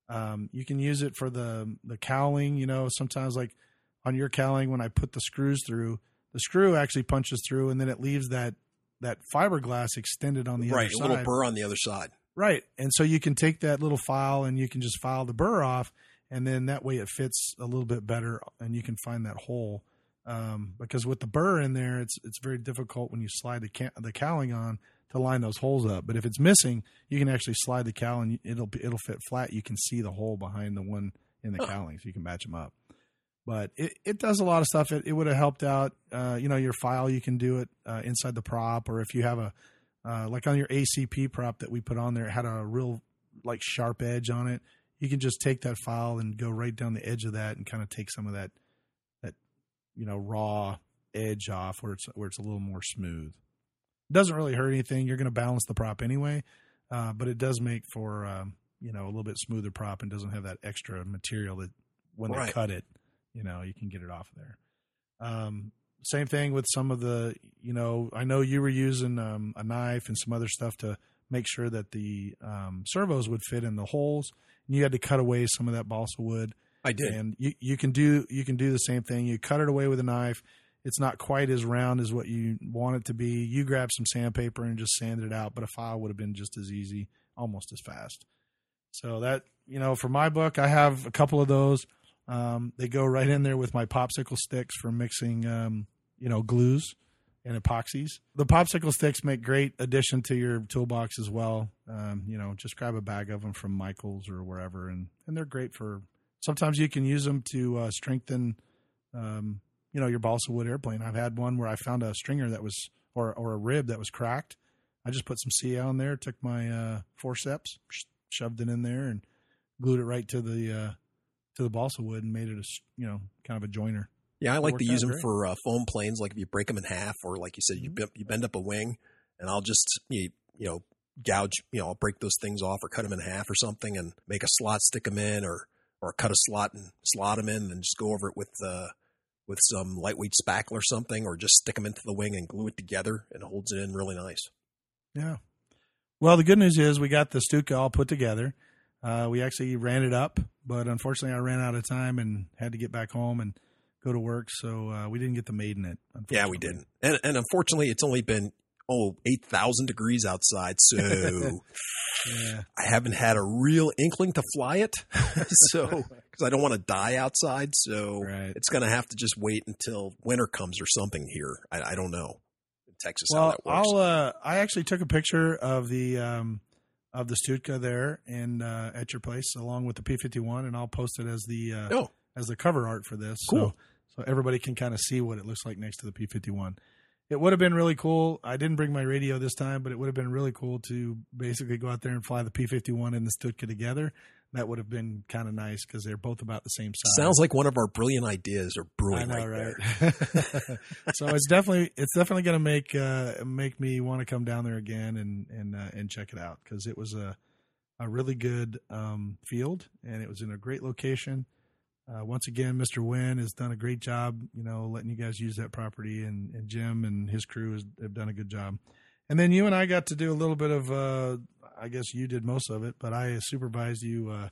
Speaker 3: Um, you can use it for the the cowling. You know, sometimes like on your cowling, when I put the screws through, the screw actually punches through, and then it leaves that that fiberglass extended on the
Speaker 4: right,
Speaker 3: other
Speaker 4: a
Speaker 3: side.
Speaker 4: little burr on the other side.
Speaker 3: Right. And so you can take that little file and you can just file the burr off, and then that way it fits a little bit better, and you can find that hole. Um, because with the burr in there, it's it's very difficult when you slide the ca- the cowling on to line those holes up. But if it's missing, you can actually slide the cowling; it'll it'll fit flat. You can see the hole behind the one in the
Speaker 4: Huh.
Speaker 3: cowling, so you can match them up. But it, it does a lot of stuff. It, it would have helped out. Uh, you know, your file you can do it uh, inside the prop, or if you have a uh, like on your APC prop that we put on there, it had a real like sharp edge on it. You can just take that file and go right down the edge of that and kind of take some of that you know raw edge off where it's where it's a little more smooth. It doesn't really hurt anything. You're going to balance the prop anyway, uh, but it does make for um, you know a little bit smoother prop and doesn't have that extra material that when
Speaker 4: Right.
Speaker 3: they cut it, you know, you can get it off there. Um, same thing with some of the, you know, I know you were using um, a knife and some other stuff to make sure that the um, servos would fit in the holes, and you had to cut away some of that balsa wood.
Speaker 4: I did.
Speaker 3: And you, you can do you can do the same thing. You cut it away with a knife. It's not quite as round as what you want it to be. You grab some sandpaper and just sand it out, but a file would have been just as easy, almost as fast. So that you know, for my book, I have a couple of those. Um, they go right in there with my popsicle sticks for mixing, um, you know, glues and epoxies. The popsicle sticks make great addition to your toolbox as well. Um, you know, just grab a bag of them from Michaels or wherever, and and they're great for. Sometimes you can use them to uh, strengthen, um, you know, your balsa wood airplane. I've had one where I found a stringer that was or or a rib that was cracked. I just put some CA on there, took my uh, forceps, sh- shoved it in there, and glued it right to the uh, to the balsa wood and made it a you know kind of a joiner.
Speaker 4: Yeah, I like to use them
Speaker 3: great.
Speaker 4: for uh, foam planes. Like if you break them in half, or like you said, you
Speaker 3: Mhm.
Speaker 4: bend, you bend up a wing, and I'll just you, you know gouge, you know, I'll break those things off or cut them in half or something, and make a slot, stick them in, or or cut a slot and slot them in, and just go over it with uh, with some lightweight spackle or something, or just stick them into the wing and glue it together, and it holds it in really nice.
Speaker 3: Yeah. Well, the good news is we got the Stuka all put together. Uh, we actually ran it up, but unfortunately, I ran out of time and had to get back home and go to work, so uh, we didn't get the maiden it.
Speaker 4: Yeah, we didn't, and and unfortunately, it's only been oh eight thousand degrees outside, so. (laughs)
Speaker 3: Yeah.
Speaker 4: I haven't had a real inkling to fly it, (laughs) so (laughs) because I don't want to die outside. So
Speaker 3: Right.
Speaker 4: it's going to have to just wait until winter comes or something here. I, I don't know. Texas
Speaker 3: Well. I'll. Uh, I actually took a picture of the um, of the Stuka there and uh, at your place, along with the P51, and I'll post it as the uh,
Speaker 4: oh,
Speaker 3: as the cover art for this.
Speaker 4: Cool.
Speaker 3: So, so everybody can kind of see what it looks like next to the P51. It would have been really cool. I didn't bring my radio this time, but it would have been really cool to basically go out there and fly the P51 and the Stuka together. That would have been kind of nice because they're both about the same size.
Speaker 4: sounds like one of our brilliant ideas are brewing
Speaker 3: know,
Speaker 4: right,
Speaker 3: right?
Speaker 4: there. (laughs) (laughs)
Speaker 3: so it's definitely it's definitely going to make uh, make me want to come down there again and and uh, and check it out because it was a a really good um, field and it was in a great location. Uh, once again, Mr. Wynn has done a great job, you know, letting you guys use that property, and, and Jim and his crew has, have done a good job. And then you and I got to do a little bit of, uh, I guess you did most of it, but I supervised you uh,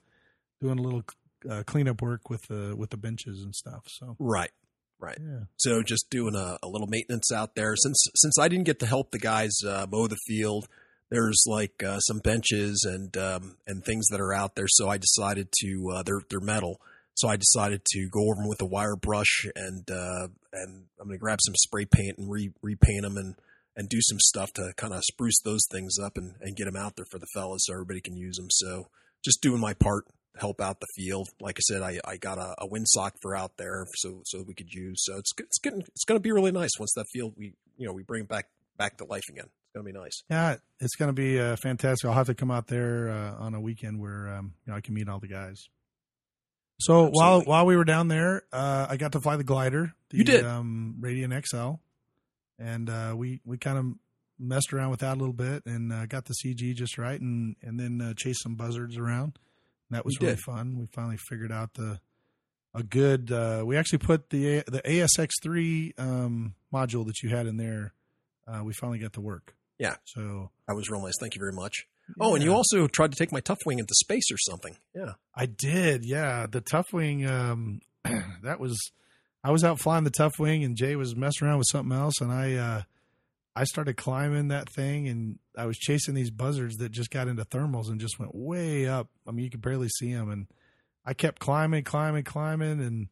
Speaker 3: doing a little uh, cleanup work with the with the benches and stuff. So
Speaker 4: Right, right.
Speaker 3: yeah,
Speaker 4: So just doing a, a little maintenance out there. Since since I didn't get to help the guys uh, mow the field, there's like uh, some benches and um, and things that are out there. So I decided to uh, they're they're metal. So I decided to go over them with a wire brush and uh, and I'm gonna grab some spray paint and re- repaint them and and do some stuff to kind of spruce those things up and, and get them out there for the fellas so everybody can use them. So just doing my part to help out the field. Like I said, I, I got a, a windsock for out there so so we could use. So it's it's getting it's going to be really nice once that field we you know we bring it back back to life again. It's going to be nice.
Speaker 3: Yeah, it's going to be uh, fantastic. I'll have to come out there uh, on a weekend where um, you know I can meet all the guys. So while
Speaker 4: Absolutely.
Speaker 3: while we were down there, uh, I got to fly the glider. The,
Speaker 4: You did.
Speaker 3: um, Radian XL, and uh, we we kind of messed around with that a little bit and uh, got the CG just right, and and then uh, chased some buzzards around. And that was
Speaker 4: You
Speaker 3: really
Speaker 4: did.
Speaker 3: fun. We finally figured out the a good. Uh, we actually put the the AS3X um, module that you had in there. Uh, we finally got to work.
Speaker 4: Yeah.
Speaker 3: So
Speaker 4: That was real nice. Thank you very much. Oh, and you also tried to take my tough wing into space or something. Yeah.
Speaker 3: I did, yeah. The tough wing, um, (clears throat) that was, I was out flying the tough wing, and Jay was messing around with something else, and I, uh, I started climbing that thing, and I was chasing these buzzards that just got into thermals and just went way up. I mean, you could barely see them, and I kept climbing, climbing, climbing, and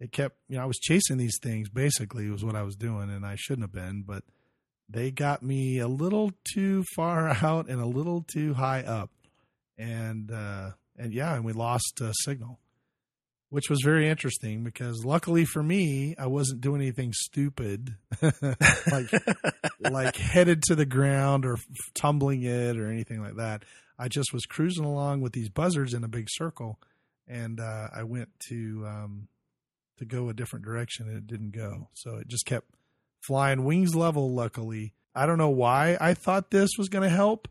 Speaker 3: it kept, you know, I was chasing these things. Basically, was what I was doing, and I shouldn't have been, but they got me a little too far (laughs) out and a little too high up, and. uh and yeah, and we lost uh, signal, which was very interesting because luckily for me, I wasn't doing anything stupid, (laughs) like like headed to the ground or tumbling it or anything like that. I just was cruising along with these buzzards in a big circle, and uh, I went to um, to go a different direction, and it didn't go. So it just kept flying wings level. Luckily, I don't know why I thought this was going to help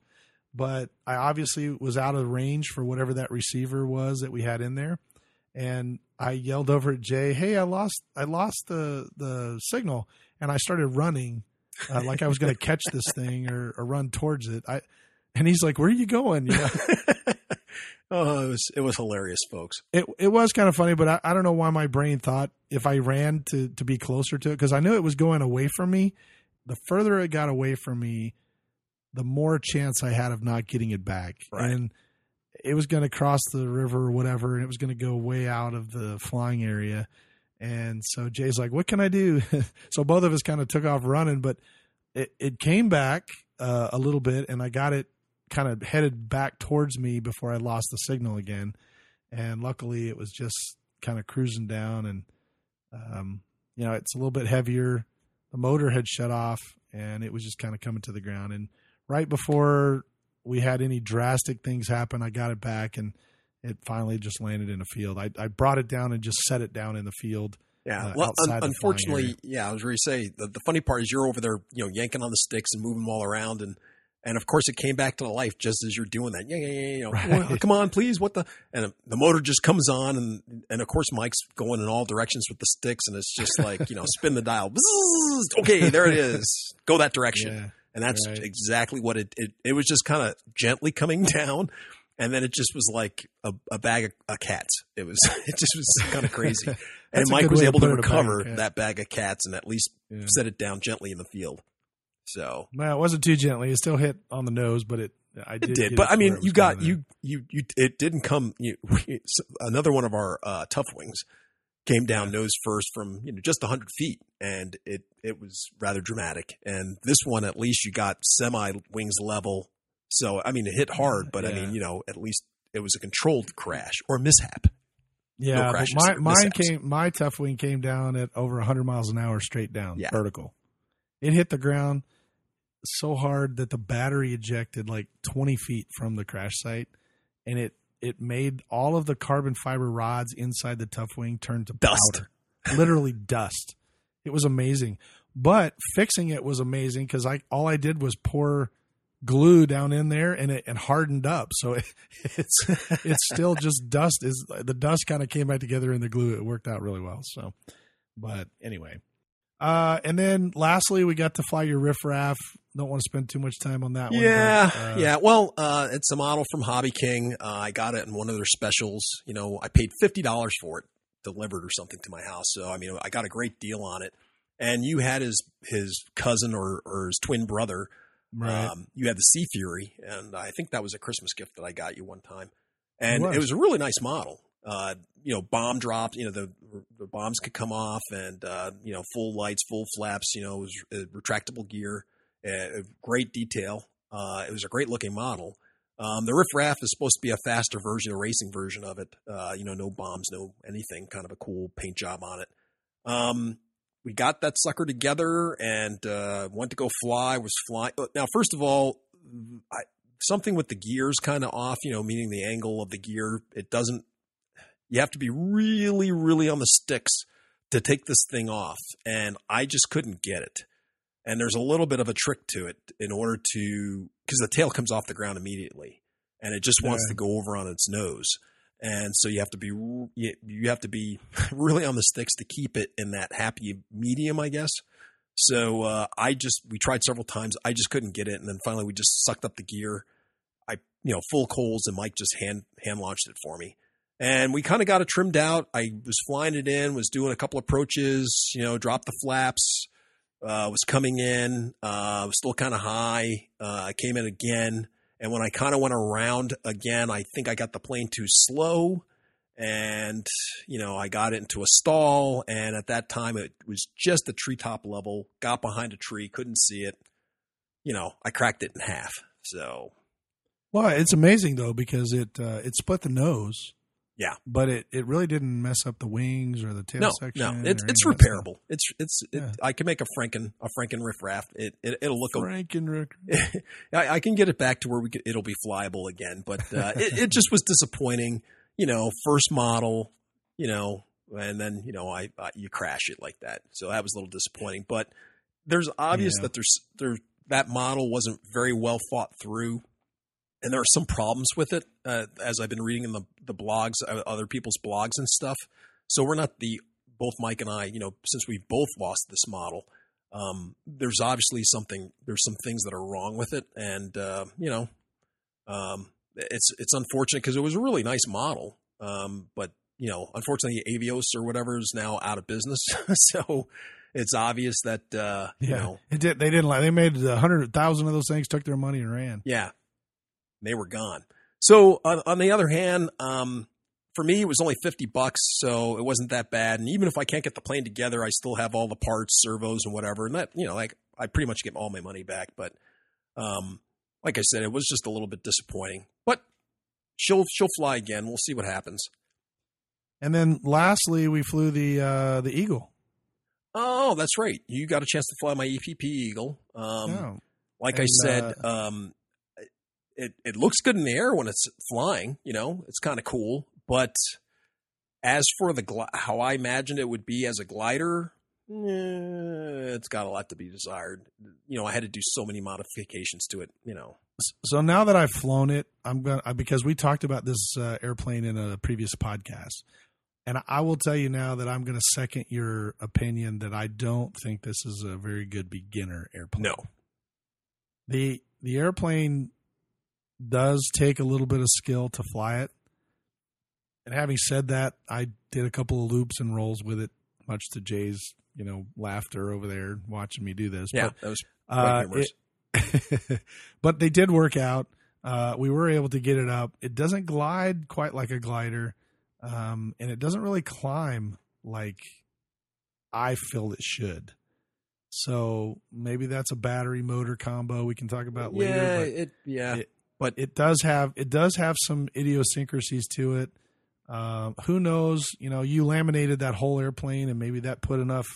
Speaker 3: but I obviously was out of range for whatever that receiver was that we had in there. And I yelled over at Jay, "Hey, I lost I lost the the signal." And I started running uh, like I was going (laughs) to catch this thing or, or run towards it. I and he's like, "Where are you going?" You know, (laughs) (laughs)
Speaker 4: oh, it was it was hilarious, folks.
Speaker 3: it it was kind of funny, but I, I don't know why my brain thought if I ran to to be closer to it because I knew it was going away from me. The further it got away from me, the more chance I had of not getting it back.
Speaker 4: Right.
Speaker 3: And it was going to cross the river or whatever, and it was going to go way out of the flying area. And so Jay's like, "What can I do?" (laughs) so both of us kind of took off running, but it it came back uh, a little bit, and I got it kind of headed back towards me before I lost the signal again. And luckily, it was just kind of cruising down, and um, you know, it's a little bit heavier. The motor had shut off, and it was just kind of coming to the ground. And right before we had any drastic things happen, I got it back, and it finally just landed in a field. I, I brought it down and just set it down in the field.
Speaker 4: Yeah.
Speaker 3: Uh,
Speaker 4: well, un- unfortunately, yeah, I was ready to say the, the funny part is you're over there, you know, yanking on the sticks and moving them all around, and and of course it came back to life just as you're doing that. Yeah, yeah, yeah. You know,
Speaker 3: Right.
Speaker 4: "Well, come on, please. What the? And the motor just comes on, and and of course Mike's going in all directions with the sticks, and it's just like you know, (laughs) spin the dial. Bzzz. Okay, there it is. Go that direction.
Speaker 3: Yeah.
Speaker 4: And that's
Speaker 3: Right.
Speaker 4: exactly what it, it, it was just kind of gently coming (laughs) down. And then it just was like a, a bag of a cats. It was, (laughs) it just was kind of crazy. and Mike was able to
Speaker 3: a bag
Speaker 4: recover that bag of cats and at least
Speaker 3: Yeah.
Speaker 4: set it down gently in the field. So
Speaker 3: Well, it wasn't too gently. It still hit on the nose, but it I did.
Speaker 4: it did, but I mean, you got you you you. It didn't come. You, (laughs) another one of our uh, tough wings came down nose first from you know just hundred feet, and it it was rather dramatic. And this one, at least, you got semi wings level. So I mean, it hit hard, but I mean, you know, at least it was a controlled crash or mishap.
Speaker 3: Yeah, but
Speaker 4: crashes,
Speaker 3: my, mine came. My tough wing came down at over 100 miles an hour straight down,
Speaker 4: Yeah.
Speaker 3: vertical. It hit the ground so hard that the battery ejected like 20 feet from the crash site, and it it made all of the carbon fiber rods inside the tough wing turn to
Speaker 4: Dust.
Speaker 3: powder, literally dust. It was amazing, but fixing it was amazing because I all I did was pour glue down in there and it and hardened up. So it, (laughs) it's it's still just dust is the dust kind of came back together in the glue it worked out really well so. But anyway uh and then lastly we got to fly your riffraff don't want to spend too much time on that one
Speaker 4: Yeah,
Speaker 3: but, uh,
Speaker 4: yeah. Well, uh, it's a model from Hobby King. Uh, I got it in one of their specials. You know, I paid fifty dollars for it delivered or something to my house. So I mean, I got a great deal on it. And you had his his cousin or or his twin brother.
Speaker 3: right
Speaker 4: Um, you had the Sea Fury, and I think that was a Christmas gift that I got you one time. And
Speaker 3: It
Speaker 4: it
Speaker 3: was.
Speaker 4: was, a really nice model. Uh, you know, bomb drops. You know, the the bombs could come off, and uh, you know, full lights, full flaps. You know, was uh, retractable gear, uh, great detail. Uh, it was a great looking model. Um, the Riff Raff is supposed to be a faster version, a racing version of it. Uh, you know, no bombs, no anything. Kind of a cool paint job on it. Um, we got that sucker together and uh, went to go fly. Was flying now. First of all, I, something with the gears kind of off. You know, meaning the angle of the gear. It doesn't. You have to be really, really on the sticks to take this thing off, and I just couldn't get it. And there's a little bit of a trick to it in order to because the tail comes off the ground immediately, and it just wants to go over on its nose and so you have to be you you have to be (laughs) really on the sticks to keep it in that happy medium, I guess. So uh, I just we tried several times, I just couldn't get it, and then finally we just sucked up the gear. I you know full coals, and Mike just hand hand launched it for me, and we kind of got it trimmed out. I was flying it in, was doing a couple approaches, you know, dropped the flaps, uh, was coming in, uh, was still kind of high. Uh, I came in again. And when I kind of went around again, I think I got the plane too slow. And, you know, I got it into a stall. And at that time, it was just the treetop level, got behind a tree, couldn't see it. You know, I cracked it in half. So,
Speaker 3: well it's amazing though because it uh, it split the nose
Speaker 4: Yeah.
Speaker 3: but it it really didn't mess up the wings or the tail
Speaker 4: no,
Speaker 3: section
Speaker 4: no, it's, it's repairable. It's, it's, it,
Speaker 3: Yeah.
Speaker 4: I can make a Franken, a Franken riff raff. It, it, it'll look a
Speaker 3: Frankenrick. (laughs)
Speaker 4: I, I can get it back to where we could, it'll be flyable again, but uh, it, it just was disappointing. You know, first model, you know, and then you know, I, I you crash it like that, so that was a little disappointing. But there's obvious
Speaker 3: Yeah.
Speaker 4: that there's there that model wasn't very well thought through, and there are some problems with it, uh, as I've been reading in the the blogs, uh, other people's blogs and stuff. So we're not the both Mike and I, you know, since we've both lost this model, um, there's obviously something there's some things that are wrong with it and uh, you know um, it's it's unfortunate because it was a really nice model um, but you know unfortunately avios or whatever is now out of business (laughs) so it's obvious that uh, you
Speaker 3: Yeah,
Speaker 4: know
Speaker 3: it did. They didn't like. They made a hundred thousand of those things, took their money and ran.
Speaker 4: yeah they were gone so on, on the other hand um, for me it was only 50 bucks so it wasn't that bad. And even if i can't get the plane together i still have all the parts servos and whatever. And that you know like i pretty much get all my money back. But um, like i said it was just a little bit disappointing. But she'll she'll fly again. We'll see what happens.
Speaker 3: And then lastly, we flew the uh, the Eagle.
Speaker 4: oh that's right. You got a chance to fly my epp eagle. Um,
Speaker 3: Yeah.
Speaker 4: like I
Speaker 3: And,
Speaker 4: said, um, it it looks good in the air when it's flying. You know, it's kind of cool. But as for the gli- how I imagined it would be as a glider, eh, it's got a lot to be desired. You know, I had to do so many modifications to it. You know,
Speaker 3: So now that I've flown it, I'm gonna because we talked about this uh, airplane in a previous podcast, and I will tell you now that I'm going to second your opinion that I don't think this is a very good beginner airplane.
Speaker 4: no,
Speaker 3: the the airplane does take a little bit of skill to fly it. And having said that, I did a couple of loops and rolls with it, much to Jay's you know laughter over there watching me do this.
Speaker 4: yeah,
Speaker 3: But
Speaker 4: that was
Speaker 3: uh, it- (laughs) but they did work out. Uh, we were able to get it up. It doesn't glide quite like a glider, um, and it doesn't really climb like I feel it should. So maybe that's a battery motor combo we can talk about later.
Speaker 4: yeah,
Speaker 3: but
Speaker 4: it yeah.
Speaker 3: it-
Speaker 4: but
Speaker 3: it does have it does have some idiosyncrasies to it. Um, who knows? You know, you laminated that whole airplane, and maybe that put enough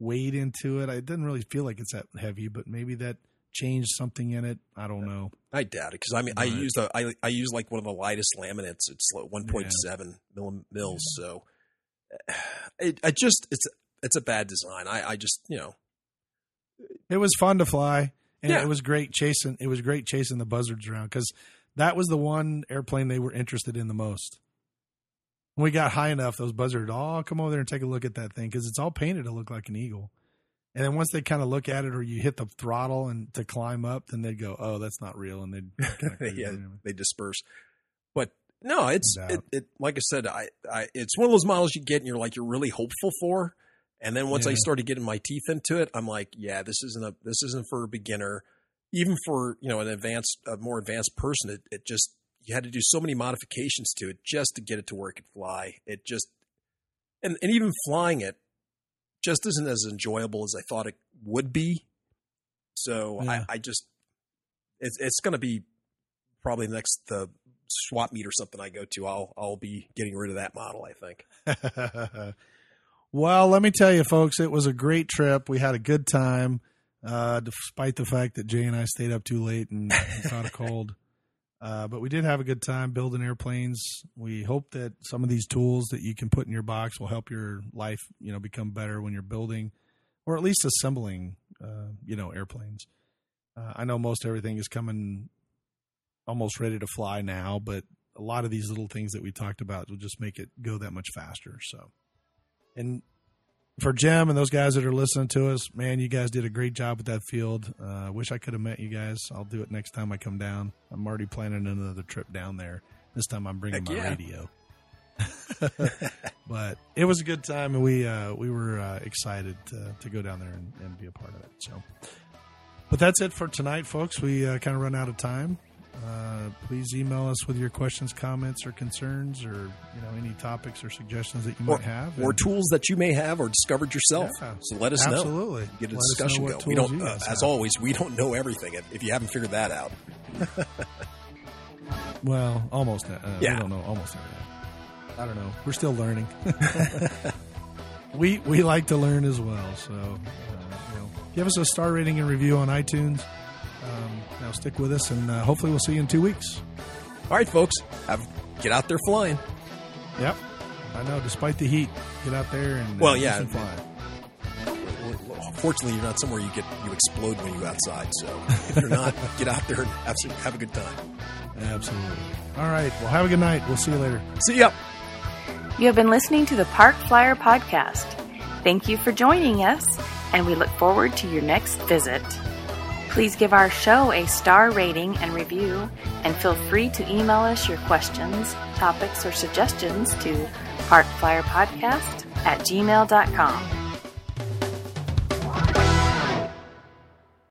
Speaker 3: weight into it. It didn't really feel like it's that heavy, but maybe that changed something in it. I don't know.
Speaker 4: I doubt it because I mean I
Speaker 3: Right.
Speaker 4: used a I I use like one of the lightest laminates. It's like one point seven millim mils. So (sighs) it I just it's it's a bad design. I I just you know
Speaker 3: It was fun to fly, and
Speaker 4: Yeah.
Speaker 3: it was great chasing. It was great chasing the buzzards around because that was the one airplane they were interested in the most. When we got high enough, those buzzards, oh, come over there and take a look at that thing because it's all painted to look like an eagle. And then once they kind of look at it, or you hit the throttle and to climb up, then they'd go, "Oh, that's not real," and they'd (laughs)
Speaker 4: yeah
Speaker 3: around.
Speaker 4: they disperse. But no, it's it, it like I said, I, I it's one of those models you get and you're like you're really hopeful for. And then once I started getting my teeth into it, I'm like, yeah, this isn't a this isn't for a beginner. Even for you know an advanced, a more advanced person, it, it just you had to do so many modifications to it just to get it to where it could fly. It just and and even flying it just isn't as enjoyable as I thought it would be. So
Speaker 3: Yeah.
Speaker 4: I, I just it's it's going to be probably the next the swap meet or something I go to. I'll I'll be getting rid of that model. I think. (laughs)
Speaker 3: well, let me tell you, folks, it was a great trip. We had a good time, uh, despite the fact that Jay and I stayed up too late and, and caught a cold. (laughs) Uh, but we did have a good time building airplanes. We hope that some of these tools that you can put in your box will help your life, you know, become better when you're building, or at least assembling, uh, you know, airplanes. Uh, I know most everything is coming almost ready to fly now, but a lot of these little things that we talked about will just make it go that much faster. So, and for Jim and those guys that are listening to us, man, you guys did a great job with that field. Uh, wish I could have met you guys. I'll do it next time I come down. I'm already planning another trip down there. This time I'm bringing
Speaker 4: Heck
Speaker 3: my
Speaker 4: yeah.
Speaker 3: radio. (laughs) but it was a good time, and we uh, we were uh, excited to, to go down there and, and be a part of it. So, but that's it for tonight, folks. We uh, kind of run out of time. Uh, please email us with your questions, comments, or concerns, or you know any topics or suggestions that you
Speaker 4: Or,
Speaker 3: might have,
Speaker 4: or
Speaker 3: And-
Speaker 4: tools that you may have or discovered yourself.
Speaker 3: Yeah.
Speaker 4: So let us know.
Speaker 3: Absolutely.
Speaker 4: Get a
Speaker 3: Let
Speaker 4: discussion going. We don't, uh, as always, we don't know everything. If- If you haven't figured that out, (laughs)
Speaker 3: Well, almost. Uh,
Speaker 4: Yeah.
Speaker 3: We don't know almost everything. I don't know. We're still learning. (laughs) (laughs) we we like to learn as well. So, uh, you know, give us a star rating and review on iTunes. Um, now stick with us, and uh, hopefully we'll see you in two weeks.
Speaker 4: all right, folks, have get out there flying.
Speaker 3: Yep. I know. Despite the heat, get out there and uh,
Speaker 4: Well,
Speaker 3: do
Speaker 4: yeah.
Speaker 3: some flying.
Speaker 4: Fortunately, you're not somewhere you get you explode when you go outside. So if you're not, (laughs) get out there and have, have a good time.
Speaker 3: Absolutely. All right. Well, have a good night. We'll see you later.
Speaker 4: See ya.
Speaker 2: You have been listening to the Park Flyer Podcast. Thank you for joining us, and we look forward to your next visit. Please give our show a star rating and review, and feel free to email us your questions, topics, or suggestions to parkflyerpodcast at gmail.com.